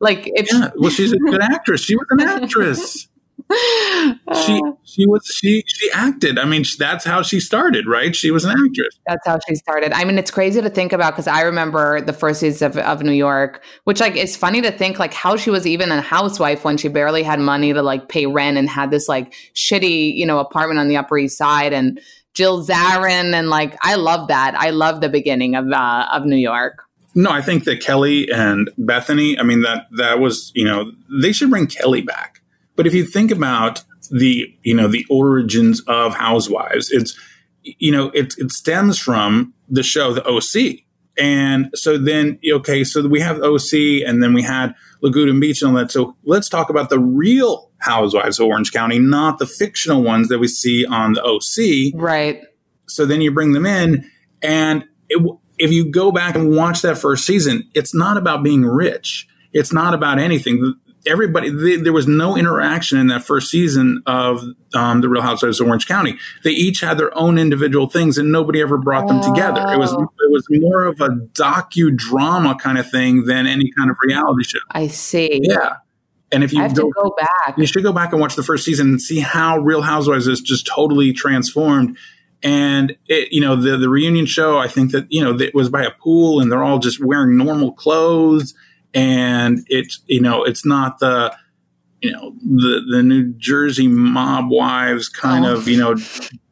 Like if yeah, well, she's a good actress. She was an actress she she was she she acted. I mean, that's how she started, right? She was an actress. That's how she started. I mean, it's crazy to think about because I remember the first season of, of New York, which like it's funny to think like how she was even a housewife when she barely had money to like pay rent and had this like shitty you know apartment on the Upper East Side and Jill Zarin and like I love that. I love the beginning of uh, of New York. No, I think that Kelly and Bethenny. I mean that that was you know they should bring Kelly back but if you think about the, you know, the origins of Housewives, it's, you know, it, it stems from the show, the OC. And so then, okay, so we have OC and then we had Laguna Beach and all that. So let's talk about the real Housewives of Orange County, not the fictional ones that we see on the OC. Right. So then you bring them in and it, if you go back and watch that first season, it's not about being rich. It's not about anything everybody they, there was no interaction in that first season of um, the Real Housewives of Orange County. They each had their own individual things, and nobody ever brought them together. It was it was more of a docudrama kind of thing than any kind of reality show. I see. Yeah. And if you go, go, back, you should go back and watch the first season and see how Real Housewives is just totally transformed. And it, you know, the the reunion show, I think that you know it was by a pool, and they're all just wearing normal clothes and it's you know it's not the you know the the New Jersey mob wives kind oh. of you know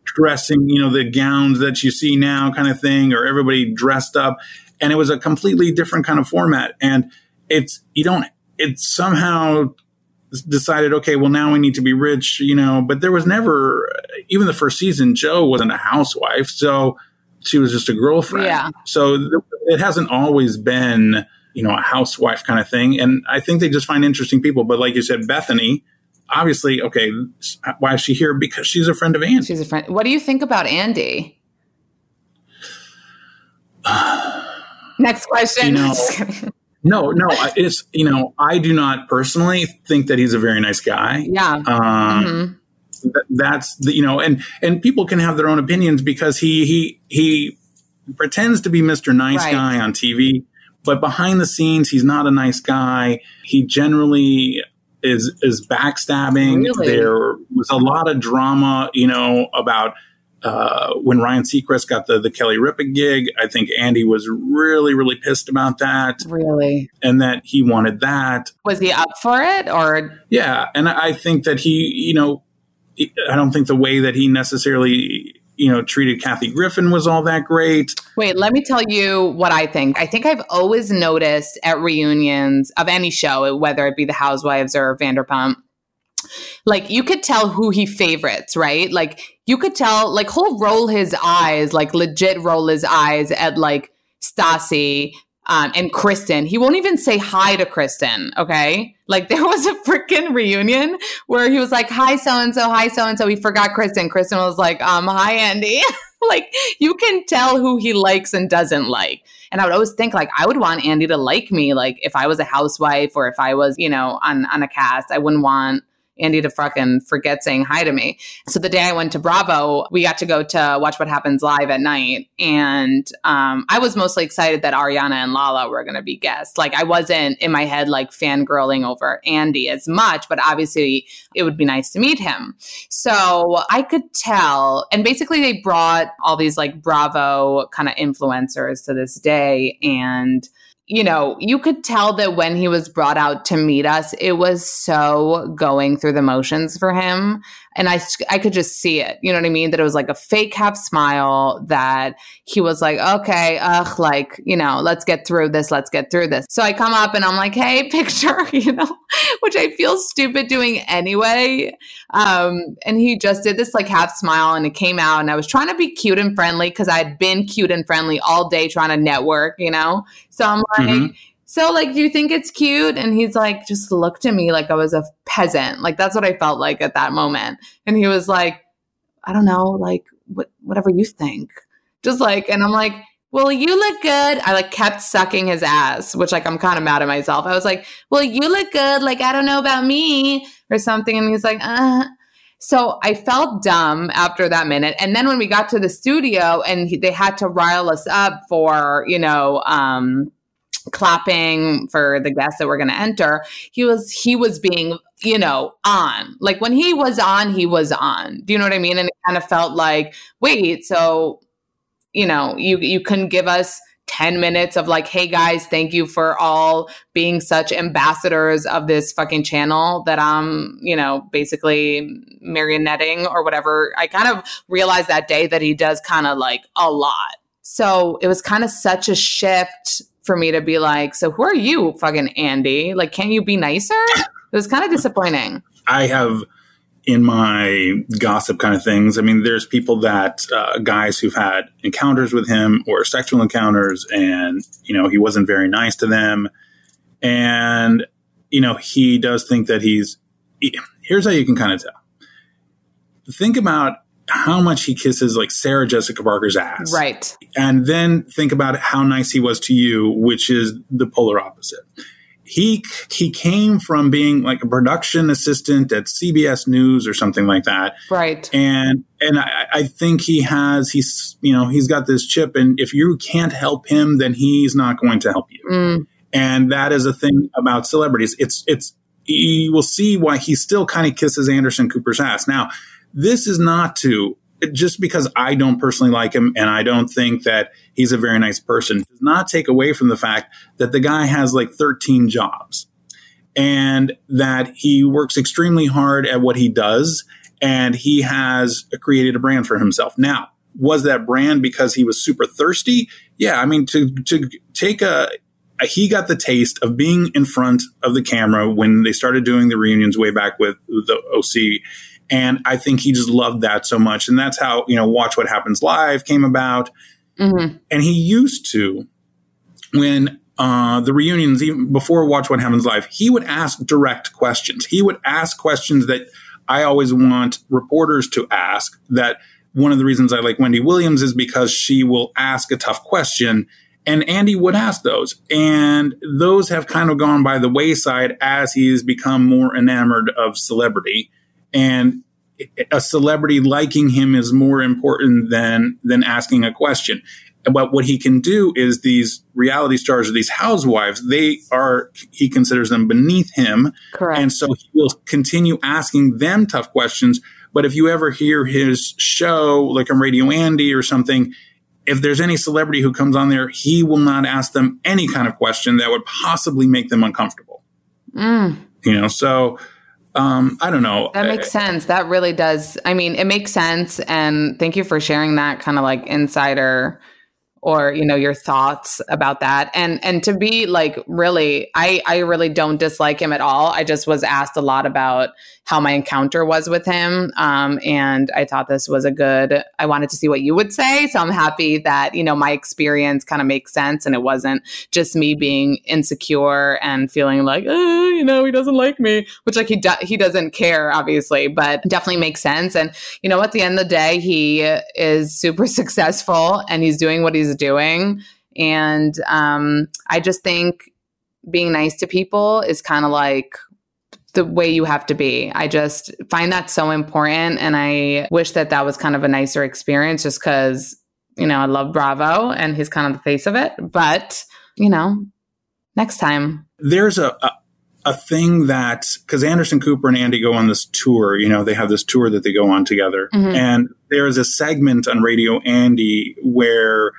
dressing you know the gowns that you see now kind of thing or everybody dressed up. And it was a completely different kind of format. And it's you don't it's somehow decided okay well now we need to be rich you know but there was never even the first season jo wasn't a housewife. So she was just a girlfriend. Yeah. So it hasn't always been you know, a housewife kind of thing. And I think they just find interesting people. But like you said, Bethenny, obviously, okay, why is she here? Because she's a friend of Andy. She's a friend. What do you think about Andy? Next question. You know, no, no, it's, you know, I do not personally think that he's a very nice guy. Yeah. Um, mm-hmm. that's the, you know, and, and people can have their own opinions because he, he, he pretends to be Mr. Nice right. Guy on TV but behind the scenes, he's not a nice guy. He generally is is backstabbing. Really? There was a lot of drama, you know, about uh, when Ryan Seacrest got the the Kelly Ripa gig. I think Andy was really really pissed about that. Really, and that he wanted that. Was he up for it, or yeah? And I think that he, you know, I don't think the way that he necessarily you know, treated Kathy Griffin was all that great. Wait, let me tell you what I think. I think I've always noticed at reunions of any show, whether it be the Housewives or Vanderpump, like you could tell who he favorites, right? Like you could tell, like he'll roll his eyes, like legit roll his eyes at like Stassi um, and Kristen. He won't even say hi to Kristen. Okay. Like there was a freaking reunion where he was like, hi, so and so, hi, so and so. He forgot Kristen. Kristen was like, um, hi, Andy. like you can tell who he likes and doesn't like. And I would always think like I would want Andy to like me, like if I was a housewife or if I was, you know, on on a cast, I wouldn't want Andy to fucking forget saying hi to me. So the day I went to Bravo, we got to go to Watch What Happens live at night. And um, I was mostly excited that Ariana and Lala were going to be guests. Like I wasn't in my head like fangirling over Andy as much, but obviously it would be nice to meet him. So I could tell. And basically they brought all these like Bravo kind of influencers to this day. And you know, you could tell that when he was brought out to meet us, it was so going through the motions for him and I I could just see it. You know what I mean? That it was like a fake half smile. That he was like, okay, ugh, like you know, let's get through this. Let's get through this. So I come up and I'm like, hey, picture, you know, which I feel stupid doing anyway. Um, and he just did this like half smile, and it came out, and I was trying to be cute and friendly because I had been cute and friendly all day trying to network, you know. So I'm like. Mm-hmm so like do you think it's cute? And he's like just looked at me like i was a peasant. Like that's what i felt like at that moment. And he was like i don't know like what, whatever you think. Just like and i'm like well you look good. I like kept sucking his ass which like i'm kind of mad at myself. I was like well you look good. Like i don't know about me or something. And he's like uh so I felt dumb after that minute. And then when we got to the studio and he, they had to rile us up for, you know, um, clapping for the guests that were going to enter. He was he was being you know on. Like when he was on he was on. Do you know what i mean? And it kind of felt like wait so you know you you couldn't give us 10 minutes of like hey guys thank you for all being such ambassadors of this fucking channel that i'm you know basically marionetting or whatever. I kind of realized that day that he does kind of like a lot. So it was kind of such a shift for me to be like, so who are you, fucking Andy? Like, can you be nicer? It was kind of disappointing. I have in my gossip kind of things. I mean, there's people that uh, guys who've had encounters with him or sexual encounters, and you know he wasn't very nice to them, and you know he does think that he's. He, here's how you can kind of tell. Think about how much he kisses like Sarah Jessica Parker's ass. Right. And then think about how nice he was to you, which is the polar opposite. He he came from being like a production assistant at CBS News or something like that. Right. And and I, I think he has he's you know he's got this chip and if you can't help him then he's not going to help you. Mm. And that is a thing about celebrities. It's it's you will see why he still kind of kisses Anderson Cooper's ass. Now, this is not to just because I don't personally like him and I don't think that he's a very nice person does not take away from the fact that the guy has like 13 jobs and that he works extremely hard at what he does and he has created a brand for himself. Now, was that brand because he was super thirsty? Yeah, I mean to to take a he got the taste of being in front of the camera when they started doing the reunions way back with the OC and I think he just loved that so much. And that's how, you know, Watch What Happens Live came about. Mm-hmm. And he used to, when uh, the reunions, even before Watch What Happens Live, he would ask direct questions. He would ask questions that I always want reporters to ask. That one of the reasons I like Wendy Williams is because she will ask a tough question. And Andy would ask those. And those have kind of gone by the wayside as he's become more enamored of celebrity and a celebrity liking him is more important than than asking a question. But what he can do is these reality stars, or these housewives, they are he considers them beneath him, correct? And so he will continue asking them tough questions. But if you ever hear his show, like on Radio Andy or something, if there's any celebrity who comes on there, he will not ask them any kind of question that would possibly make them uncomfortable. Mm. You know, so um, I don't know. That makes sense. That really does. I mean, it makes sense. And thank you for sharing that kind of like insider or you know your thoughts about that and and to be like really i i really don't dislike him at all i just was asked a lot about how my encounter was with him. Um, and I thought this was a good, I wanted to see what you would say. So I'm happy that, you know, my experience kind of makes sense and it wasn't just me being insecure and feeling like, oh, you know, he doesn't like me, which like he, do- he doesn't care, obviously, but definitely makes sense. And, you know, at the end of the day, he is super successful and he's doing what he's doing. And um, I just think being nice to people is kind of like the way you have to be. I just find that so important. And I wish that that was kind of a nicer experience just because, you know, I love Bravo and he's kind of the face of it. But, you know, next time. There's a, a, a thing that, because Anderson Cooper and Andy go on this tour, you know, they have this tour that they go on together. Mm-hmm. And there's a segment on Radio Andy where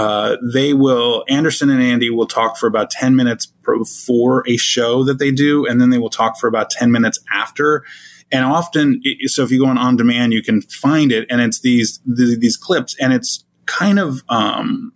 uh, they will Anderson and Andy will talk for about 10 minutes before a show that they do and then they will talk for about 10 minutes after. And often so if you go on on demand you can find it and it's these these clips and it's kind of um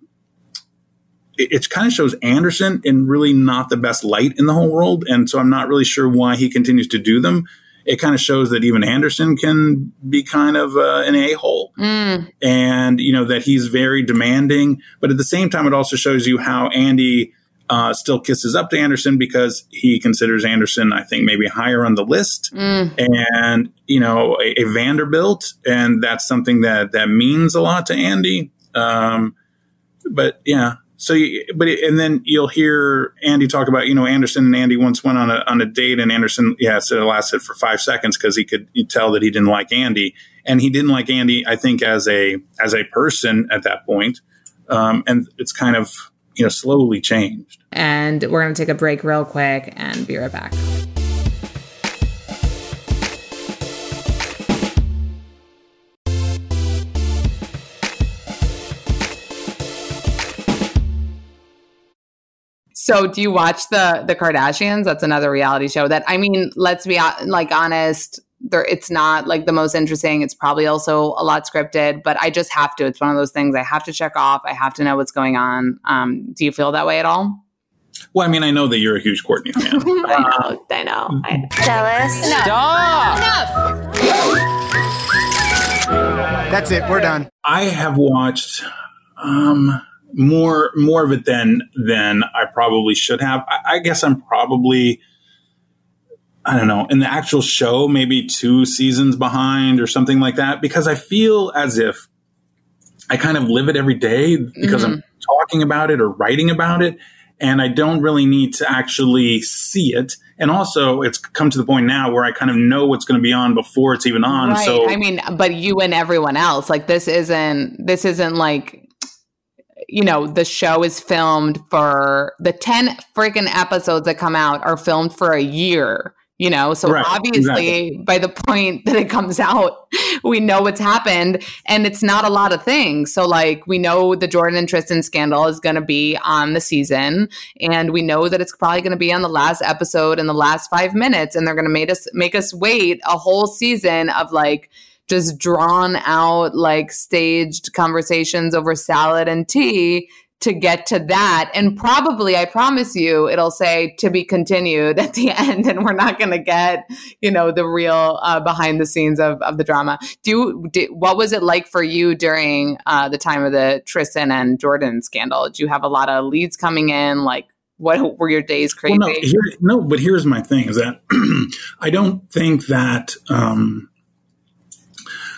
it, it kind of shows Anderson in really not the best light in the whole world and so I'm not really sure why he continues to do them it kind of shows that even Anderson can be kind of uh, an a hole, mm. and you know that he's very demanding. But at the same time, it also shows you how Andy uh, still kisses up to Anderson because he considers Anderson, I think, maybe higher on the list, mm. and you know a, a, Vanderbilt, and that's something that that means a lot to Andy. Um, but yeah, so, you, but and then you'll hear Andy talk about you know Anderson and Andy once went on a on a date and Anderson yeah said it lasted for five seconds because he could tell that he didn't like Andy and he didn't like Andy I think as a as a person at that point um, and it's kind of you know slowly changed. And we're going to take a break real quick and be right back. So, do you watch the the Kardashians? That's another reality show that I mean, let's be like honest, there it's not like the most interesting. It's probably also a lot scripted, but I just have to. It's one of those things I have to check off. I have to know what's going on. Um, do you feel that way at all? Well, I mean, I know that you're a huge Kourtney fan. I know. I know. I, jealous. Stop. Enough. That's it. We're done. I have watched. Um, more more of it than than I probably should have. I, I, guess I'm probably I don't know in the actual show maybe two seasons behind or something like that because I feel as if I kind of live it every day because mm-hmm. I'm talking about it or writing about it and I don't really need to actually see it. And also, it's come to the point now where I kind of know what's going to be on before it's even on. Right. So I mean, but you and everyone else, like this isn't this isn't like you know, the show is filmed for the 10 freaking episodes that come out are filmed for a year, you know? So right, obviously, exactly. by the point that it comes out, we know what's happened and it's not a lot of things. So, like, we know the Jordyn and Tristan scandal is going to be on the season, and we know that it's probably going to be on the last episode in the last five minutes, and they're going to make us make us wait a whole season of like, just drawn out, like staged conversations over salad and tea to get to that. And probably, I promise you, it'll say to be continued at the end, and we're not going to get, you know, the real uh, behind the scenes of, of the drama. Do you, do, what was it like for you during uh, the time of the Tristan and Jordyn scandal? Did you have a lot of leads coming in? Like, what were your days crazy? Well, no, here, no, but here's my thing: is that I don't think that. Um,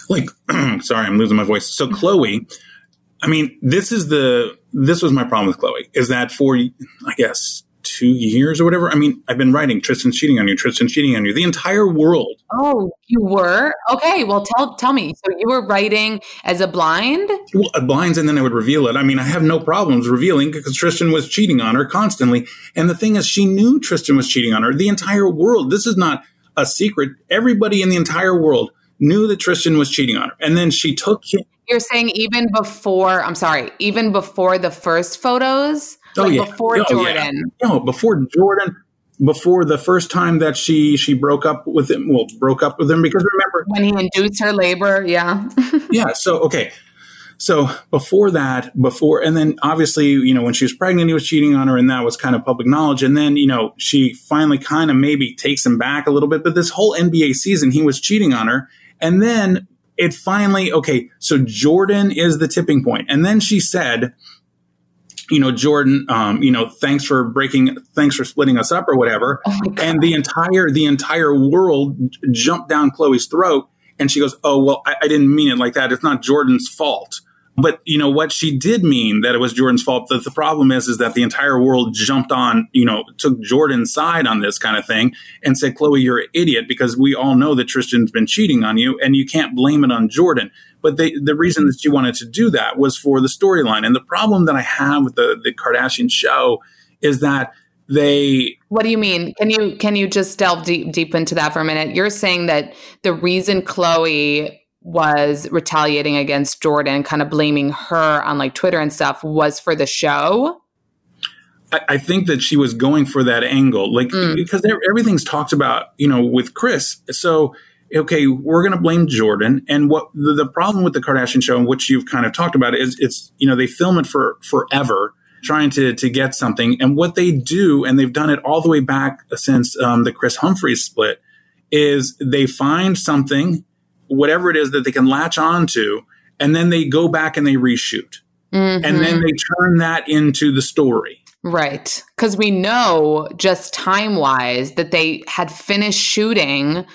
like sorry i'm losing my voice so mm-hmm. khloe i mean this is the this was my problem with khloe is that for i guess two years or whatever. I mean, I've been writing Tristan's cheating on you, Tristan's cheating on you, the entire world. Oh, you were? Okay, well tell tell me. So you were writing as a blind? Well, a blinds and then I would reveal it. I mean, I have no problems revealing because Tristan was cheating on her constantly. And the thing is, she knew Tristan was cheating on her. The entire world. This is not a secret. Everybody in the entire world knew that Tristan was cheating on her. And then she took him. You're saying even before, I'm sorry, even before the first photos? Oh, like yeah. Before oh, Jordyn. Yeah. No, before Jordyn, before the first time that she she broke up with him, well, broke up with him because remember when he induced her labor, yeah. yeah. So okay. So before that, before, and then obviously, you know, when she was pregnant, he was cheating on her and that was kind of public knowledge. And then, you know, she finally kind of maybe takes him back a little bit, but this whole NBA season, he was cheating on her. And then it finally, okay, so Jordyn is the tipping point. And then she said, you know, Jordyn, um, you know, thanks for breaking, thanks for splitting us up or whatever. Oh and the entire, the entire world jumped down Khloe's throat. And she goes, Oh, well, I, I didn't mean it like that. It's not Jordyn's fault. But you know what she did mean that it was Jordyn's fault. That the problem is, is that the entire world jumped on, you know, took Jordyn's side on this kind of thing and said, "Khloe, you're an idiot," because we all know that Tristan's been cheating on you, and you can't blame it on Jordyn. But they, the reason that she wanted to do that was for the storyline. And the problem that I have with the the Kardashian show is that they what do you mean can you can you just delve deep deep into that for a minute you're saying that the reason khloe was retaliating against jordyn kind of blaming her on like twitter and stuff was for the show I, I think that she was going for that angle, like Mm. because everything's talked about, you know, with Kris. So, okay, we're going to blame Jordyn. And what the, the problem with the Kardashian show, and which you've kind of talked about, is it's you know they film it for forever, trying to to get something. And what they do, and they've done it all the way back since um, the Kris Humphries split, is they find something, whatever it is that they can latch on to, and then they go back and they reshoot. And then mm-hmm. they turn that into the story. Right. Because we know just time wise that they had finished shooting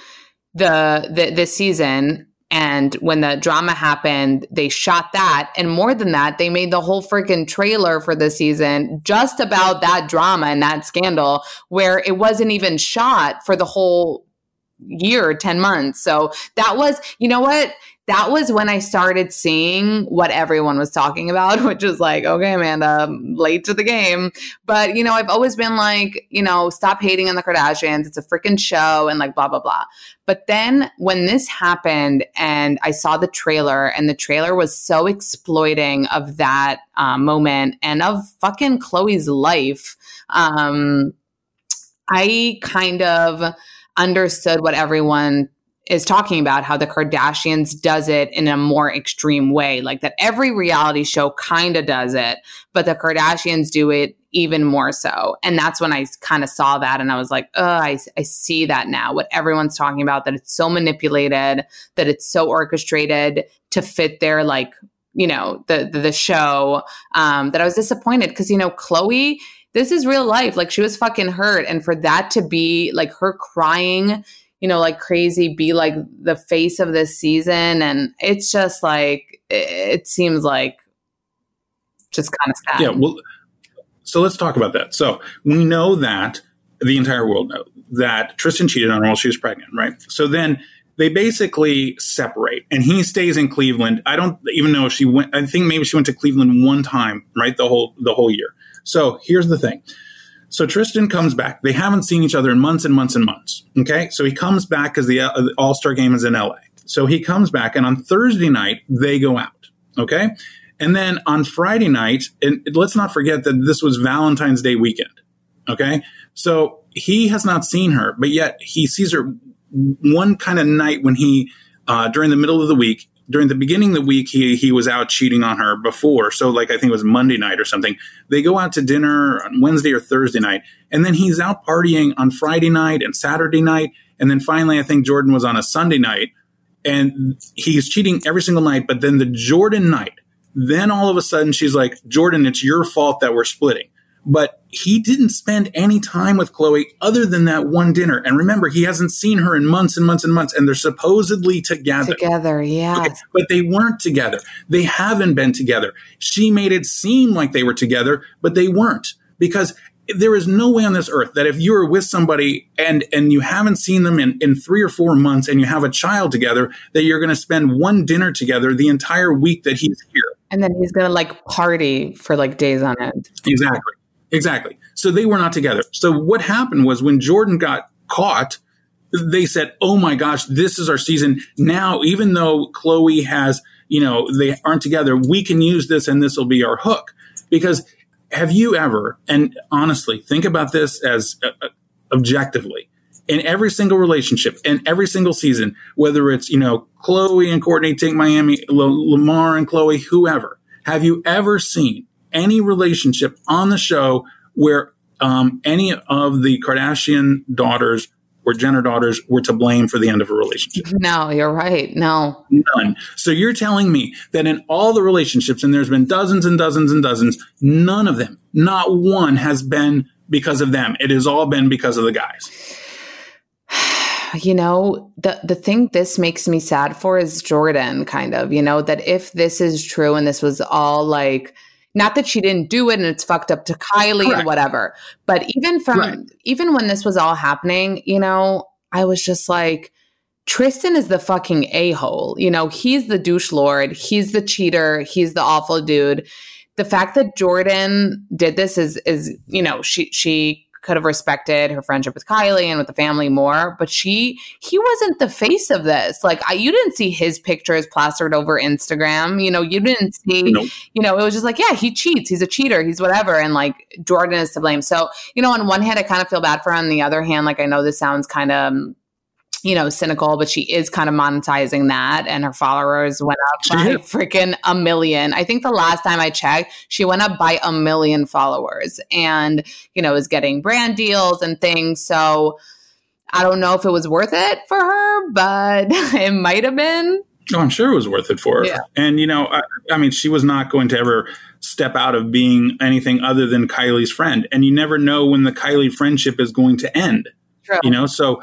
the, the this season. And when the drama happened, they shot that. And more than that, they made the whole freaking trailer for the season just about that drama and that scandal, where it wasn't even shot for the whole year, 10 months. So that was, you know what? That was when I started seeing what everyone was talking about, which is like, okay, Amanda, late to the game. But, you know, I've always been like, you know, stop hating on the Kardashians. It's a freaking show and like blah, blah, blah. But then when this happened and I saw the trailer, and the trailer was so exploiting of that uh, moment and of fucking Khloe's life, um, I kind of understood what everyone is talking about how the Kardashians does it in a more extreme way like that every reality show kind of does it but the Kardashians do it even more so. And that's when I kind of saw that and I was like oh I, I see that now what everyone's talking about that it's so manipulated that it's so orchestrated to fit their like you know the the, the show um that I was disappointed because you know Khloe this is real life like she was fucking hurt and for that to be like her crying you know, like crazy, be like the face of this season. And it's just like, it, seems like just kind of sad. Yeah, well, so let's talk about that. So we know that the entire world knows that Tristan cheated on her while she was pregnant, right? So then they basically separate, and he stays in Cleveland. I don't even know if she went. I think maybe she went to Cleveland one time, right? The whole the whole year. So here's the thing. So Tristan comes back. They haven't seen each other in months and months and months. Okay, so he comes back because the, uh, All Star game is in LA. So he comes back, and on Thursday night they go out. Okay, and then on Friday night, and let's not forget that this was Valentine's Day weekend. Okay. So he has not seen her, but yet he sees her one kind of night when he, uh, during the middle of the week, during the beginning of the week, he, he was out cheating on her before. So, like, I think it was Monday night or something. They go out to dinner on Wednesday or Thursday night. And then he's out partying on Friday night and Saturday night. And then finally, I think Jordyn was on a Sunday night and he's cheating every single night. But then the Jordyn night, then all of a sudden she's like, Jordyn, it's your fault that we're splitting. But he didn't spend any time with Khloe other than that one dinner. And remember, he hasn't seen her in months and months and months, and they're supposedly together. Together, yeah. Okay, But they weren't together. They haven't been together. She made it seem like they were together, but they weren't because there is no way on this earth that if you are with somebody and and you haven't seen them in, in three or four months and you have a child together that you're going to spend one dinner together the entire week that he's here And then he's gonna like party for like days on end. Exactly. Exactly. So they were not together. So what happened was when Jordyn got caught, they said, Oh my gosh, this is our season. Now, even though Khloe has, you know, they aren't together, we can use this and this will be our hook. Because have you ever, and honestly, think about this as uh, uh, objectively, in every single relationship in every single season, whether it's, you know, Khloe and Kourtney take Miami, L- Lamar and Khloe, whoever, have you ever seen any relationship on the show where um, any of the Kardashian daughters or Jenner daughters were to blame for the end of a relationship? No, you're right. No. None. So you're telling me that in all the relationships, and there's been dozens and dozens and dozens, none of them, not one has been because of them. It has all been because of the guys. you know the the thing this makes me sad for is Jordyn kind of you know that if this is true and this was all like not that she didn't do it and it's fucked up to Kylie Correct. or whatever but even from Right. even when this was all happening you know I was just like Tristan is the fucking a-hole you know he's the douche lord he's the cheater he's the awful dude the fact that Jordyn did this is is you know she she could have respected her friendship with Kylie and with the family more, but she he wasn't the face of this. Like I, you didn't see his pictures plastered over Instagram. You know, you didn't see. Nope. You know, it was just like, yeah, he cheats. He's a cheater. He's whatever. And like Jordyn is to blame. So you know, on one hand, I kind of feel bad for her. On the other hand, like I know this sounds kind of you know, cynical, but she is kind of monetizing that and her followers went up She by freaking a million. I think the last time I checked, she went up by a million followers and, you know, is getting brand deals and things. So I don't know if it was worth it for her, but it might have been. Oh, I'm sure it was worth it for her. Yeah. And, you know, I, I mean, she was not going to ever step out of being anything other than Kylie's friend. And you never know when the Kylie friendship is going to end. True. You know, so,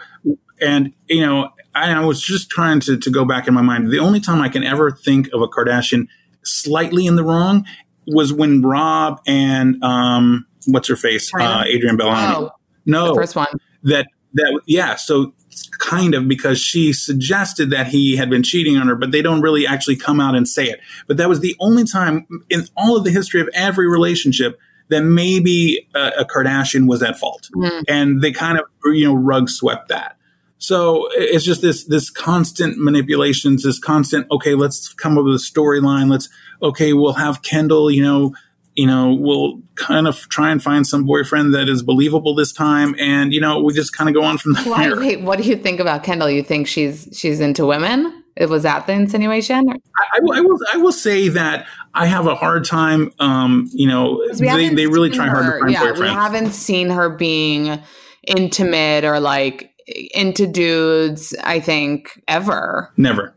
and, you know, I, I was just trying to, to go back in my mind. The only time I can ever think of a Kardashian slightly in the wrong was when Rob and, um, what's her face? Uh, Adrian Bellamy. Oh, no, the first one. that that yeah so kind of because she suggested that he had been cheating on her but they don't really actually come out and say it but that was the only time in all of the history of every relationship that maybe a, a kardashian was at fault Mm. and they kind of you know rug swept that so it's just this this constant manipulations this constant okay let's come up with a storyline let's okay we'll have kendall you know you know we'll kind of try and find some boyfriend that is believable this time and you know we just kind of go on from Why, there wait, what do you think about Kendall? You think she's she's into women? It was that the insinuation? I, I will- I will I will say that I have a hard time um you know, they, they really try hard to her- find yeah, we haven't seen her being intimate or like into dudes. I think ever, never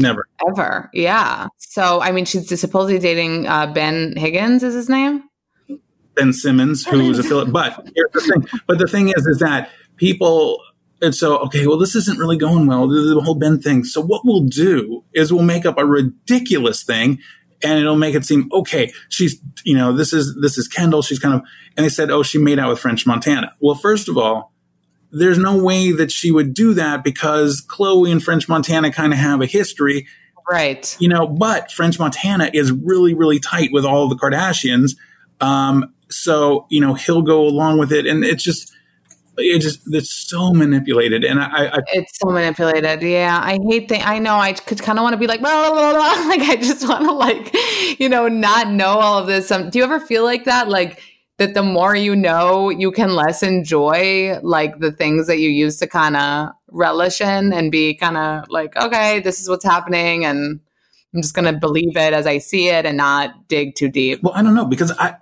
never ever. Yeah. So I mean, she's supposedly dating uh, Ben Higgins. Is his name? Ben Simmons, who was a Philip. But here's the thing. But the thing is, is that people. And so, okay, well, this isn't really going well. The, the whole Ben thing. So, what we'll do is we'll make up a ridiculous thing, and it'll make it seem okay. She's, you know, this is this is Kendall. She's kind of, and they said, oh, she made out with French Montana. Well, first of all, there's no way that she would do that because Khloe and French Montana kind of have a history Right. you know, but French Montana is really, really tight with all the Kardashians. Um, so, you know, he'll go along with it. And it's just, it just, it's so manipulated. And I, I It's so manipulated. Yeah, I hate that. I know. I could kind of want to be like, blah, blah, blah, blah. like I just want to like, you know, not know all of this. Um, do you ever feel like that? Like that the more you know, you can less enjoy like the things that you used to kind of relish in and be kind of like, okay, this is what's happening, and I'm just gonna believe it as I see it and not dig too deep. well, I don't know because I,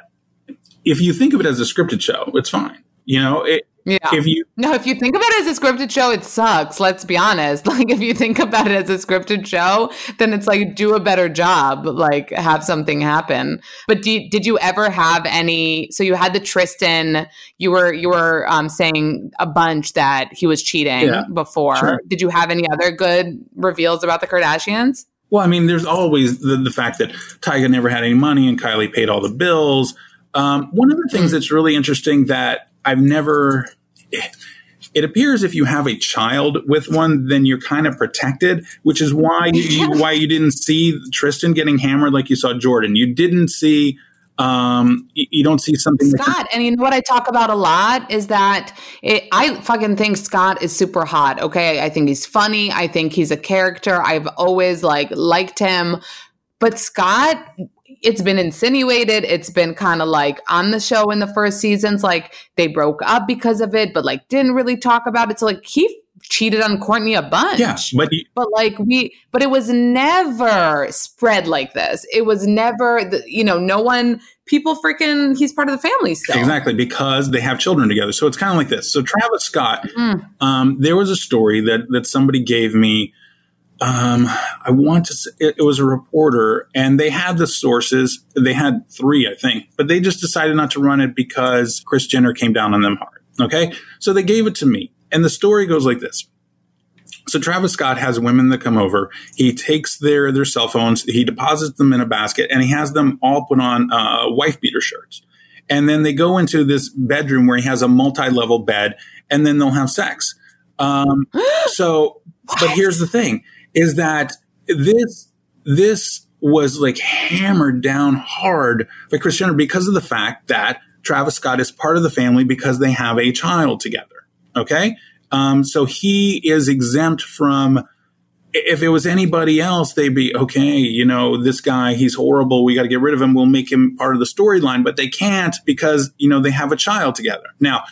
if you think of it as a scripted show, it's fine. You know, it, Yeah. if you, No, if you think about it as a scripted show, it sucks. Let's be honest. Like, if you think about it as a scripted show, then it's like do a better job, like have something happen. But do, did you ever have any? So you had the Tristan. You were you were um, saying a bunch that he was cheating Yeah, before. sure. Did you have any other good reveals about the Kardashians? Well, I mean, there's always the, the fact that Tyga never had any money and Kylie paid all the bills. Um, one of the things that's really interesting that I've never, it appears if you have a child with one, then you're kind of protected, which is why you, why you didn't see Tristan getting hammered like you saw Jordyn. You didn't see, um, you, you don't see something. like- Scott, and you know what I talk about a lot is that it, I fucking think Scott is super hot. Okay, I think he's funny. I think he's a character. I've always like liked him, but Scott, it's been insinuated it's been kind of like on the show in the first seasons like they broke up because of it but like didn't really talk about it so like he cheated on Kourtney a bunch. Yeah, but he, but like we but it was never spread like this. It was never the, you know, no one people freaking he's part of the family still. Exactly, because they have children together. So it's kind of like this. So Travis Scott, Mm. um, there was a story that that somebody gave me. Um, I want to. Say, it, it was a reporter, and they had the sources. They had three, I think, but they just decided not to run it because Kris Jenner came down on them hard. Okay, so they gave it to me, and the story goes like this. So Travis Scott has women that come over. He takes their their cell phones, he deposits them in a basket, and he has them all put on uh, wife beater shirts. And then they go into this bedroom where he has a multi level bed, and then they'll have sex. Um, so, but here's the thing: is that this this was like hammered down hard by Kris Jenner because of the fact that Travis Scott is part of the family because they have a child together. Okay. Um, so he is exempt from, if it was anybody else, they'd be, okay, you know, this guy, he's horrible. We got to get rid of him. We'll make him part of the storyline, but they can't because, you know, they have a child together. Now,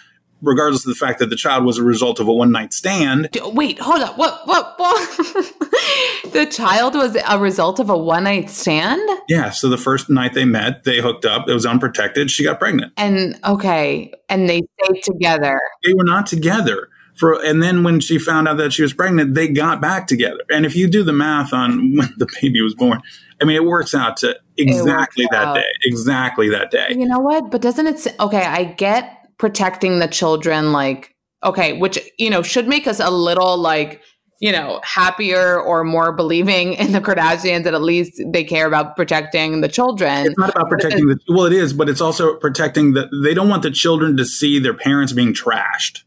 regardless of the fact that the child was a result of a one night stand. Wait, hold up. What what what The child was a result of a one night stand? Yeah. So the first night they met, they hooked up. It was unprotected. She got pregnant. And okay, and they stayed together. They were not together. For, and then when she found out that she was pregnant, they got back together. And if you do the math on when the baby was born, I mean, it works out to exactly that out. day. Exactly that day. You know what? But doesn't it okay, I get protecting the children like okay, which you know should make us a little like you know happier or more believing in the Kardashians that at least they care about protecting the children. It's not about protecting the well, it is, but it's also protecting the. They don't want the children to see their parents being trashed.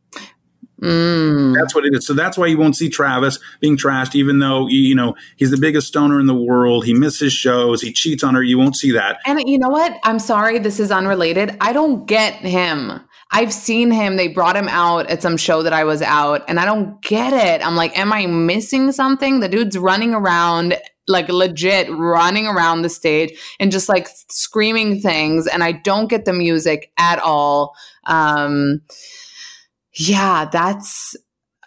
Mm. That's what it is. So that's why you won't see Travis being trashed, even though you know he's the biggest stoner in the world. He misses shows. He cheats on her. You won't see that. And you know what? I'm sorry, this is unrelated. I don't get him. I've seen him. They brought him out at some show that I was out, and I don't get it. I'm like, am I missing something? The dude's running around, like legit running around the stage and just like screaming things, and I don't get the music at all. Um, yeah, that's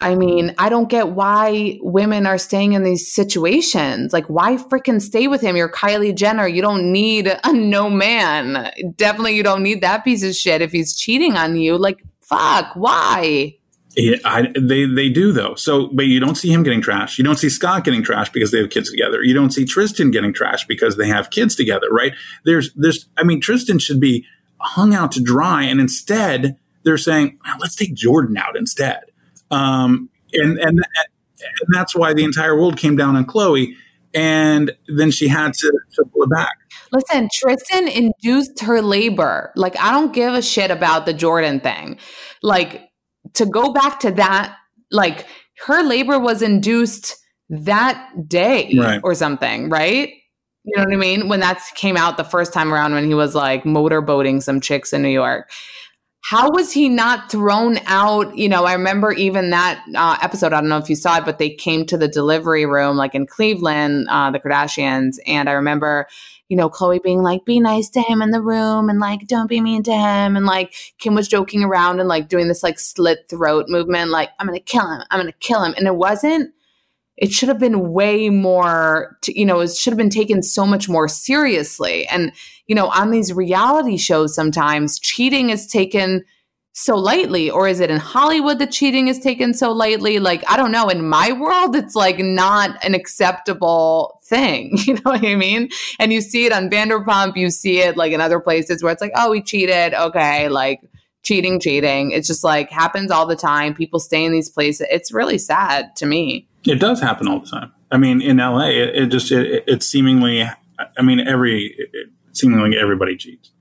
I mean, I don't get why women are staying in these situations. Like, why freaking stay with him? You're Kylie Jenner. You don't need a no man. Definitely, you don't need that piece of shit if he's cheating on you. Like, fuck, why? Yeah, I, they they do though. So, but you don't see him getting trashed. You don't see Scott getting trashed because they have kids together. You don't see Tristan getting trashed because they have kids together. Right? There's there's. I mean, Tristan should be hung out to dry, and instead they're saying, let's take Jordyn out instead. Um, and and and that's why the entire world came down on Khloe, and then she had to, to pull it back. Listen, Tristan induced her labor. Like, I don't give a shit about the Jordyn thing. Like, to go back to that, like, her labor was induced that day Right. or something, right? You know what I mean? When that came out the first time around, when he was like motorboating some chicks in New York. How was he not thrown out? You know, I remember even that uh, episode. I don't know if you saw it, but they came to the delivery room, like in Cleveland, uh, the Kardashians. And I remember, you know, Khloe being like, be nice to him in the room and like, don't be mean to him. And like, Kim was joking around and like doing this like slit throat movement, like, I'm going to kill him. I'm going to kill him. And it wasn't, it should have been way more, to, you know, it should have been taken so much more seriously. And, you know, on these reality shows, sometimes cheating is taken so lightly, or is it in Hollywood that cheating is taken so lightly? Like, I don't know. In my world, it's like not an acceptable thing. You know what I mean? And you see it on Vanderpump, you see it like in other places where it's like, oh, we cheated. Okay. Like, cheating, cheating. It's just like happens all the time. People stay in these places. It's really sad to me. It does happen all the time. I mean, in LA, it, it just it, it seemingly. I mean, every it, seemingly everybody cheats.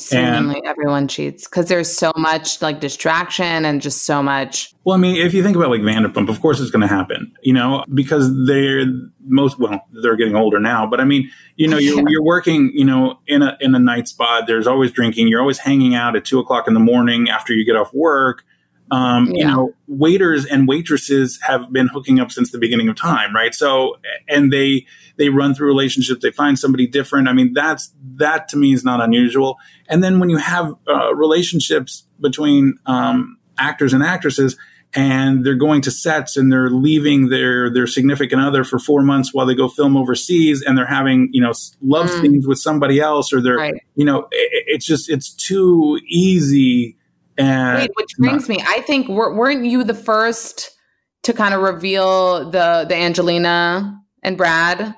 Seemingly everyone cheats because there's so much like distraction and just so much. Well, I mean, if you think about like Vanderpump, of course it's going to happen, you know, because they're most well, they're getting older now. But I mean, you know, you're, Yeah. you're working, you know, in a in a night spot. There's always drinking. You're always hanging out at two o'clock in the morning after you get off work. Um, You know, waiters and waitresses have been hooking up since the beginning of time, right? So, and they they run through relationships. They find somebody different. I mean, that's that to me is not unusual. And then when you have uh, relationships between um, actors and actresses, and they're going to sets and they're leaving their their significant other for four months while they go film overseas, and they're having you know love Mm. scenes with somebody else, or they're Right. you know, i- i- it's just it's too easy. And Wait, which brings me. I think were, weren't you the first to kind of reveal the the Angelina and Brad?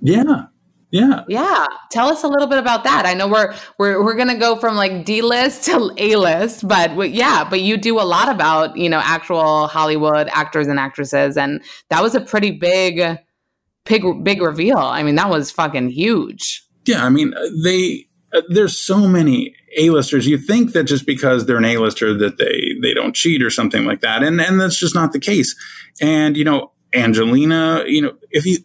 yeah, yeah. Yeah, tell us a little bit about that. I know we're we're we're gonna go from like D list to A list, but we- yeah, but you do a lot about you know actual Hollywood actors and actresses, and that was a pretty big, big big reveal. I mean, that was fucking huge. Yeah, I mean, they uh, there's so many A-listers. You think that just because they're an A-lister that they they don't cheat or something like that, and and that's just not the case. And you know, Angelina, you know, if you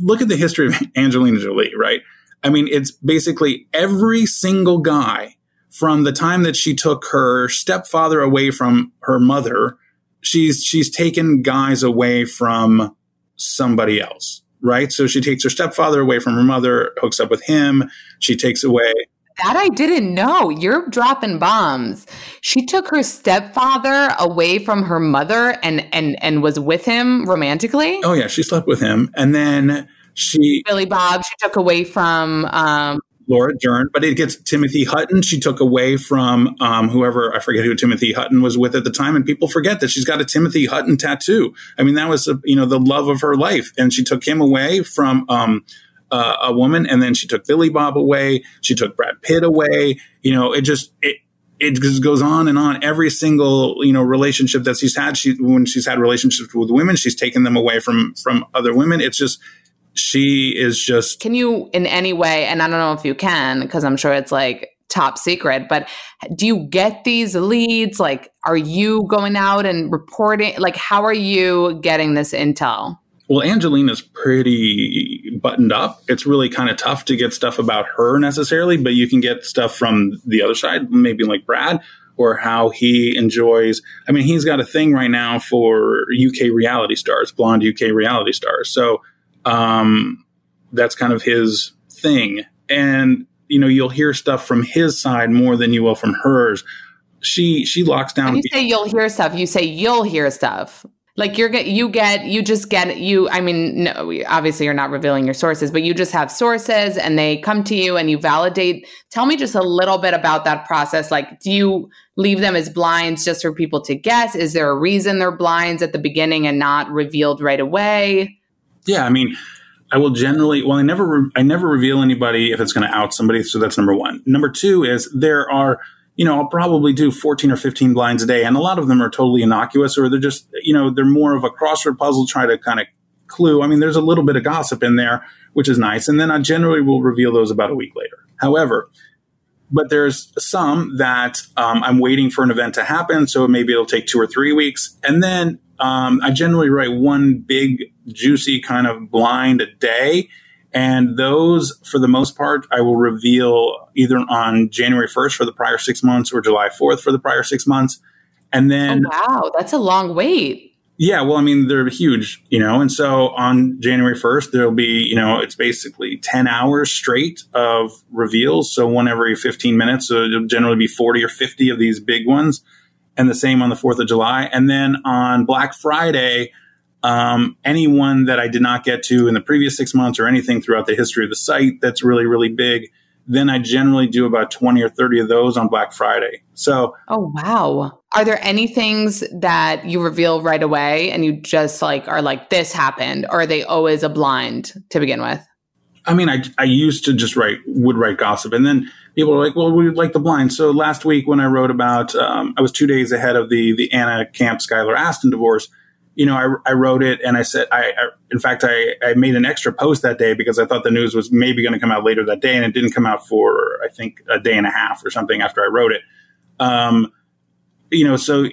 look at the history of Angelina Jolie, right? I mean, it's basically every single guy from the time that she took her stepfather away from her mother. She's she's taken guys away from somebody else, right? So she takes her stepfather away from her mother, hooks up with him. She takes away. That I didn't know. You're dropping bombs. She took her stepfather away from her mother and and and was with him romantically. Oh yeah, she slept with him, and then she Billy Bob. She took away from um, Laura Dern, but it gets Timothy Hutton. She took away from um, whoever I forget who Timothy Hutton was with at the time, and people forget that she's got a Timothy Hutton tattoo. I mean, that was uh, you know the love of her life, and she took him away from um, uh, a woman, and then she took Billy Bob away. She took Brad Pitt away. You know, it just it it just goes on and on. Every single you know relationship that she's had, she when she's had relationships with women, she's taken them away from from other women. It's just she is just Can you, in any way, and I don't know if you can, because I'm sure it's like top secret, but do you get these leads? Like, are you going out and reporting? Like, how are you getting this intel? Well, Angelina's pretty buttoned up. It's really kind of tough to get stuff about her necessarily, but you can get stuff from the other side, maybe like Brad or how he enjoys. I mean, he's got a thing right now for UK reality stars, blonde UK reality stars. So um, that's kind of his thing. And, you know, you'll hear stuff from his side more than you will from hers. She she locks down. When you say you'll hear stuff, you say you'll hear stuff. Like you're get you get you just get you. I mean, no, obviously you're not revealing your sources, but you just have sources, and they come to you and you validate. Tell me just a little bit about that process. Like, do you leave them as blinds just for people to guess? Is there a reason they're blinds at the beginning and not revealed right away? Yeah, I mean, I will generally. Well, I never, re- I never reveal anybody if it's going to out somebody. So that's number one. Number two is there are, you know, I'll probably do fourteen or fifteen blinds a day, and a lot of them are totally innocuous, or they're just, you know, they're more of a crossword puzzle, try to kind of clue. I mean, there's a little bit of gossip in there, which is nice, and then I generally will reveal those about a week later. However, but there's some that um, I'm waiting for an event to happen, so maybe it'll take two or three weeks, and then um, I generally write one big, juicy kind of blind a day, and those, for the most part, I will reveal either on January 1st for the prior six months or July 4th for the prior six months, and then Oh, wow, that's a long wait. yeah, well, I mean, they're huge, you know, and so on January 1st, there'll be, you know, it's basically 10 hours straight of reveals. So one every 15 minutes. So it'll generally be 40 or 50 of these big ones. And the same on the 4th of July. And then on Black Friday, um, anyone that I did not get to in the previous six months or anything throughout the history of the site that's really, really big, then I generally do about 20 or 30 of those on Black Friday. So, Oh wow. Are there any things that you reveal right away and you just like are like this happened or are they always a blind to begin with? I mean, I, I used to just write, would write gossip. And then people were like, well, we like the blind. So last week when I wrote about, um, I was two days ahead of the, the Anna Camp Skylar Astin divorce. You know, I, I wrote it and I said, I, I in fact, I, I made an extra post that day because I thought the news was maybe going to come out later that day. And it didn't come out for, I think, a day and a half or something after I wrote it. Um, you know, so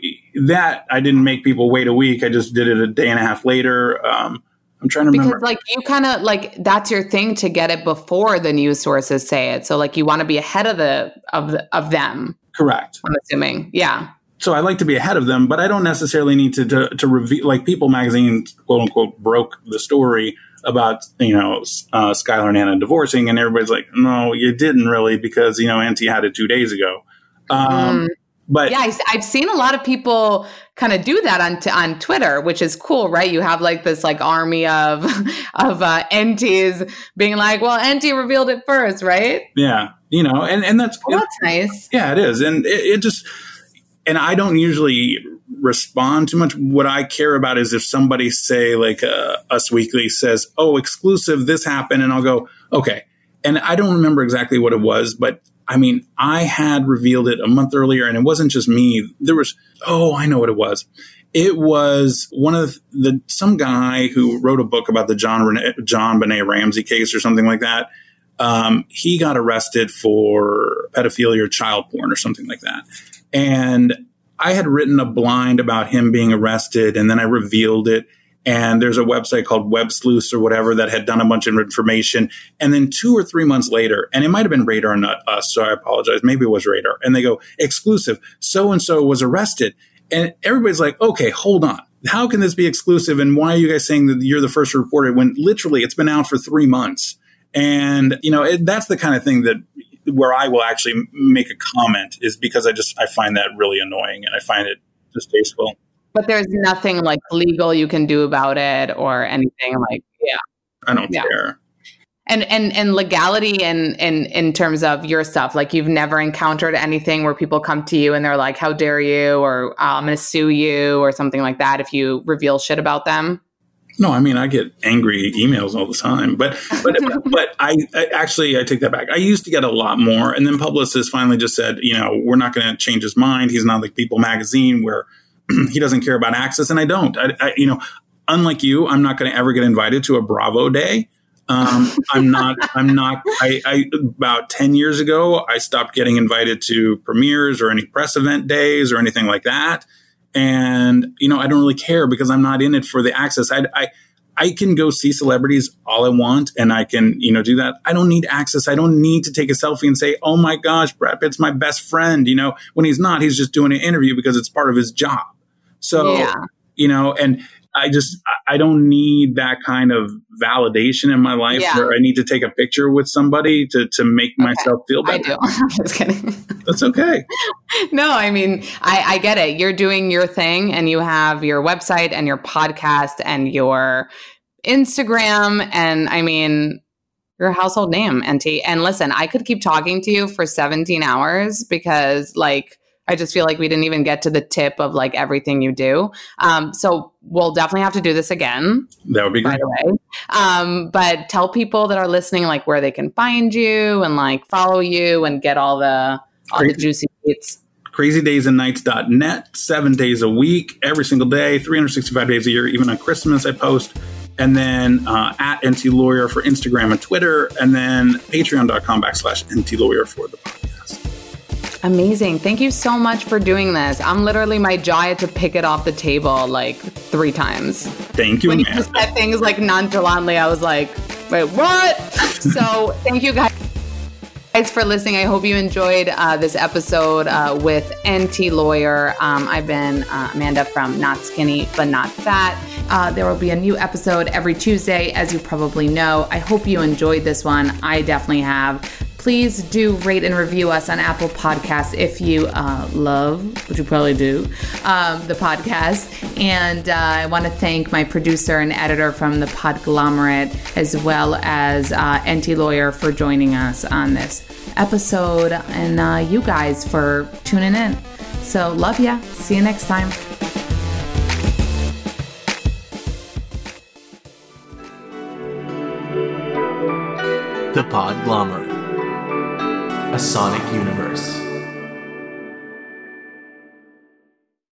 that I didn't make people wait a week. I just did it a day and a half later. Um, I'm trying to remember. Because like you kind of like that's your thing to get it before the news sources say it. So like you want to be ahead of the of the, of them. Correct. I'm assuming. Yeah. So I like to be ahead of them, but I don't necessarily need to to, to reveal. Like People Magazine, quote unquote, broke the story about you know uh, Skylar and Anna divorcing, and everybody's like, "No, you didn't really," because you know Enty had it two days ago. Um, Mm. But yeah, I, have seen a lot of people kind of do that on t- on Twitter, which is cool, right? You have like this like army of of uh, NTs being like, "Well, Enty revealed it first, right?" yeah, you know, and and that's Well, that's nice. Yeah, it is, and it, it just and I don't usually respond too much. What I care about is if somebody say like uh, Us Weekly says, "Oh, exclusive, this happened," and I'll go, "Okay." And I don't remember exactly what it was, but I mean, I had revealed it a month earlier, and it wasn't just me. There was, oh, I know what it was. It was one of the some guy who wrote a book about the John JonBenét Ramsey case or something like that. Um, he got arrested for pedophilia or child porn or something like that. And I had written a blind about him being arrested, and then I revealed it. And there's a website called Websleuths or whatever that had done a bunch of information. And then two or three months later, and it might have been Radar, not us, so I apologize. Maybe it was Radar. And they go, exclusive, so and so was arrested. And everybody's like, okay, hold on. How can this be exclusive? And why are you guys saying that you're the first to report it when literally it's been out for three months? And, you know, it, that's the kind of thing that where I will actually make a comment is because I just, I find that really annoying and I find it distasteful. But there's nothing like legal you can do about it or anything like, yeah. I don't Yeah. care. And and and legality and in, in terms of your stuff, like you've never encountered anything where people come to you and they're like, "How dare you?" or "I'm going to sue you" or something like that if you reveal shit about them. No, I mean I get angry emails all the time, but but but I, I actually I take that back. I used to get a lot more, and then publicists finally just said, you know, we're not going to change his mind. He's not like People Magazine where he doesn't care about access, and I don't. I, I you know, unlike you, I'm not going to ever get invited to a Bravo day. Um, I'm not. I'm not. I, I about ten years ago, I stopped getting invited to premieres or any press event days or anything like that. And you know, I don't really care because I'm not in it for the access. I, I I can go see celebrities all I want and I can, you know, do that. I don't need access. I don't need to take a selfie and say, oh my gosh, Brad Pitt's my best friend. You know, when he's not, he's just doing an interview because it's part of his job. So, Yeah. you know, and I just, I- I don't need that kind of validation in my life Yeah. where I need to take a picture with somebody to, to make myself feel I better. do. I'm just kidding. That's okay. no, I mean, I, I get it. You're doing your thing and you have your website and your podcast and your Instagram. And I mean, you're household name, Enty. And listen, I could keep talking to you for 17 hours because, like, I just feel like we didn't even get to the tip of like everything you do. Um, so we'll definitely have to do this again That would be by great. the way. Um, but tell people that are listening like where they can find you and like follow you and get all the all the juicy bits. crazydaysandnights.net, seven days a week, every single day, 365 days a year, even on Christmas, I post. And then uh, at Enty Lawyer for Instagram and Twitter, and then patreon.com backslash Enty Lawyer for the podcast. Amazing. Thank you so much for doing this. I'm literally my jaw had to pick it off the table like three times. Thank you, When you just said things like nonchalantly, I was like, wait, what? so thank you guys. Guys, for listening. I hope you enjoyed uh, this episode uh, with Enty Lawyer. Um, I've been uh, Amanda from Not Skinny But Not Fat. Uh, there will be a new episode every Tuesday, as you probably know. I hope you enjoyed this one. I definitely have. Please do rate and review us on Apple Podcasts if you uh, love, which you probably do, um, the podcast. And uh, I want to thank my producer and editor from the Podglomerate, as well as uh, Enty Lawyer for joining us on this episode, and uh, you guys for tuning in. So, love ya. See you next time. The Podglomerate. A Sonic Universe.